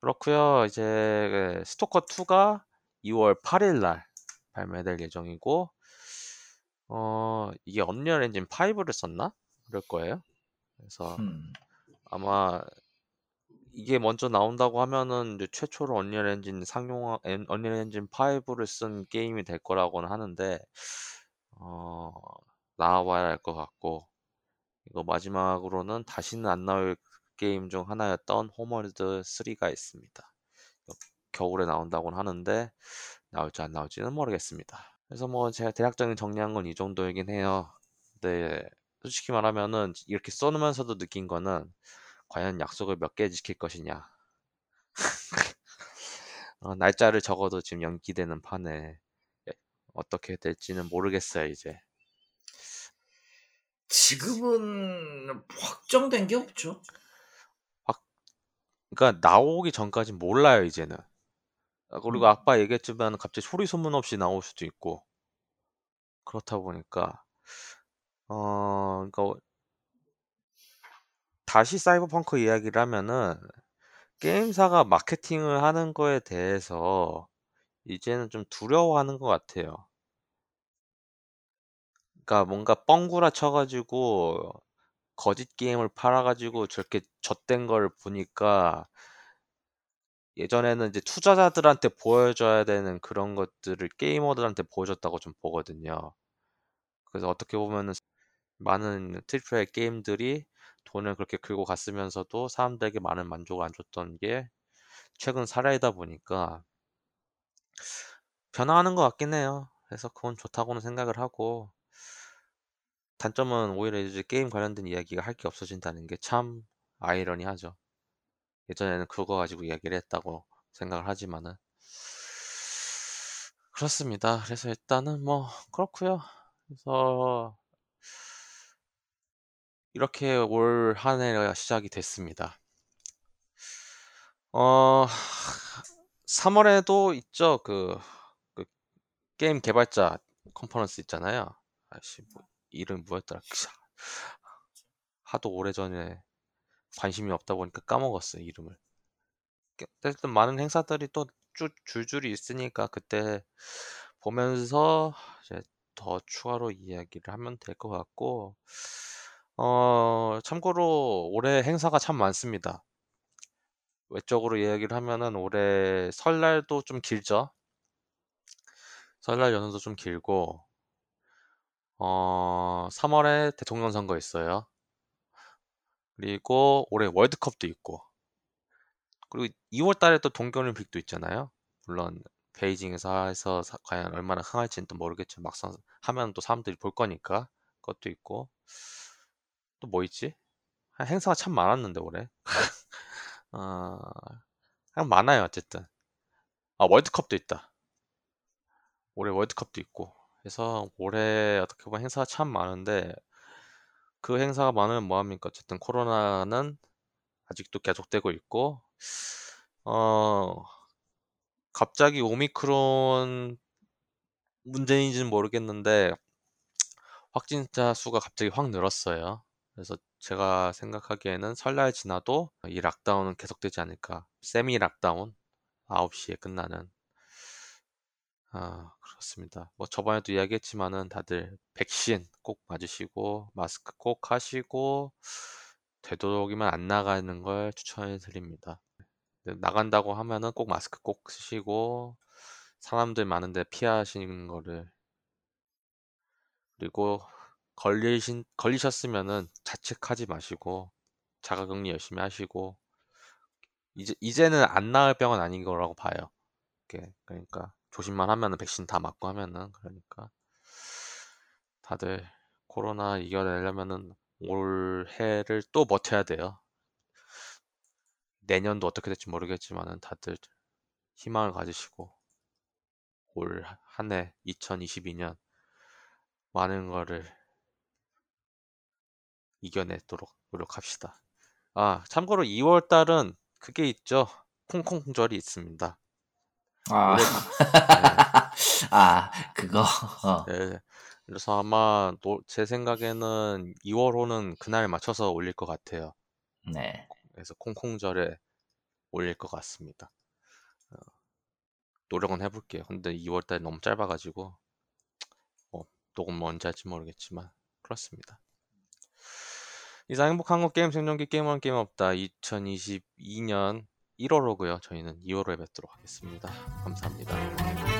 그렇고요. 이제 그 스토커 2가 2월 8일 날 발매될 예정이고 어 이게 언리얼 엔진 5를 썼나? 그럴 거예요. 그래서 음. 아마 이게 먼저 나온다고 하면은 최초로 언리얼 엔진 상용 언리얼 엔진 5를 쓴 게임이 될 거라고는 하는데 어 나와봐야 할 것 같고 이거 마지막으로는 다시는 안 나올 게임 중 하나였던 호머드 3가 있습니다. 겨울에 나온다고는 하는데 나올지 안 나올지는 모르겠습니다. 그래서 뭐 제가 대략적인 정리한 건 이 정도이긴 해요. 근데 솔직히 말하면은 이렇게 써놓으면서도 느낀 거는 과연 약속을 몇 개 지킬 것이냐. (laughs) 어, 날짜를 적어도 지금 연기되는 판에 예, 어떻게 될지는 모르겠어요 이제. 지금은 확정된 게 없죠. 그러니까 나오기 전까지 몰라요 이제는. 아, 그리고 음. 아까 얘기했지만 갑자기 소리 소문 없이 나올 수도 있고 그렇다 보니까 어 그러니까 다시 사이버펑크 이야기를 하면은 게임사가 마케팅을 하는 거에 대해서 이제는 좀 두려워하는 것 같아요. 그러니까 뭔가 뻥구라 쳐가지고 거짓 게임을 팔아가지고 저렇게 좆된 걸 보니까 예전에는 이제 투자자들한테 보여줘야 되는 그런 것들을 게이머들한테 보여줬다고 좀 보거든요. 그래서 어떻게 보면은 많은 triple A 게임들이 돈을 그렇게 긁고 갔으면서도 사람들에게 많은 만족을 안 줬던 게 최근 사례이다 보니까 변화하는 것 같긴 해요. 그래서 그건 좋다고는 생각을 하고 단점은 오히려 이제 게임 관련된 이야기가 할 게 없어진다는 게 참 아이러니하죠. 예전에는 그거 가지고 이야기를 했다고 생각을 하지만은 그렇습니다. 그래서 일단은 뭐 그렇고요. 그래서 이렇게 올 한 해가 시작이 됐습니다. 어 3월에도 있죠. 그, 그 게임 개발자 컨퍼런스 있잖아요. 아씨 뭐 이름 뭐였더라? 하도 오래전에 관심이 없다 보니까 까먹었어요 이름을. 어쨌든 많은 행사들이 또 쭉 줄줄이 있으니까 그때 보면서 이제 더 추가로 이야기를 하면 될 것 같고 어 참고로 올해 행사가 참 많습니다. 외적으로 이야기를 하면은 올해 설날도 좀 길죠. 설날 연휴도 좀 길고 어 3월에 대통령 선거 있어요. 그리고 올해 월드컵도 있고 그리고 2월 달에 또 동계올림픽도 있잖아요. 물론 베이징에서 해서 사- 과연 얼마나 흥할지는 또 모르겠지만 막상 하면 또 사람들이 볼 거니까 그것도 있고 또 뭐 있지? 아, 행사가 참 많았는데 올해. (laughs) 어, 그냥 많아요 어쨌든. 아 월드컵도 있다. 올해 월드컵도 있고. 그래서 올해 어떻게 보면 행사가 참 많은데 그 행사가 많으면 뭐 합니까? 어쨌든 코로나는 아직도 계속되고 있고 어 갑자기 오미크론 문제인지는 모르겠는데 확진자 수가 갑자기 확 늘었어요. 그래서 제가 생각하기에는 설날 지나도 이 락다운은 계속되지 않을까. 세미 락다운 9시에 끝나는 아, 그렇습니다. 뭐 저번에도 이야기했지만은 다들 백신 꼭 맞으시고 마스크 꼭 하시고 되도록이면 안 나가는 걸 추천해 드립니다. 나간다고 하면은 꼭 마스크 꼭 쓰시고 사람들 많은데 피하시는 거를 그리고 걸리신 걸리셨으면은 자책하지 마시고 자가격리 열심히 하시고 이제 이제는 안 나을 병은 아닌 거라고 봐요. 그러니까 조심만 하면은 백신 다 맞고 하면은 그러니까 다들 코로나 이겨내려면은 올 해를 또 버텨야 돼요. 내년도 어떻게 될지 모르겠지만은 다들 희망을 가지시고 올 한 해 2022년 많은 거를 이겨내도록 노력합시다. 아, 참고로 2월 달은 그게 있죠. 콩콩절이 있습니다. 아, 올해 (laughs) 아 그거 어. 네. 그래서 아마 노- 제 생각에는 2월호는 그날 맞춰서 올릴 것 같아요. 네. 그래서 콩콩절에 올릴 것 같습니다. 어, 노력은 해볼게요. 근데 2월 달이 너무 짧아가지고 뭐 녹음 언제 할지 모르겠지만 그렇습니다. 이상 행복한 거 게임 생존기 게임원 게임 없다 2022년 1월호고요. 저희는 2월호에 뵙도록 하겠습니다. 감사합니다.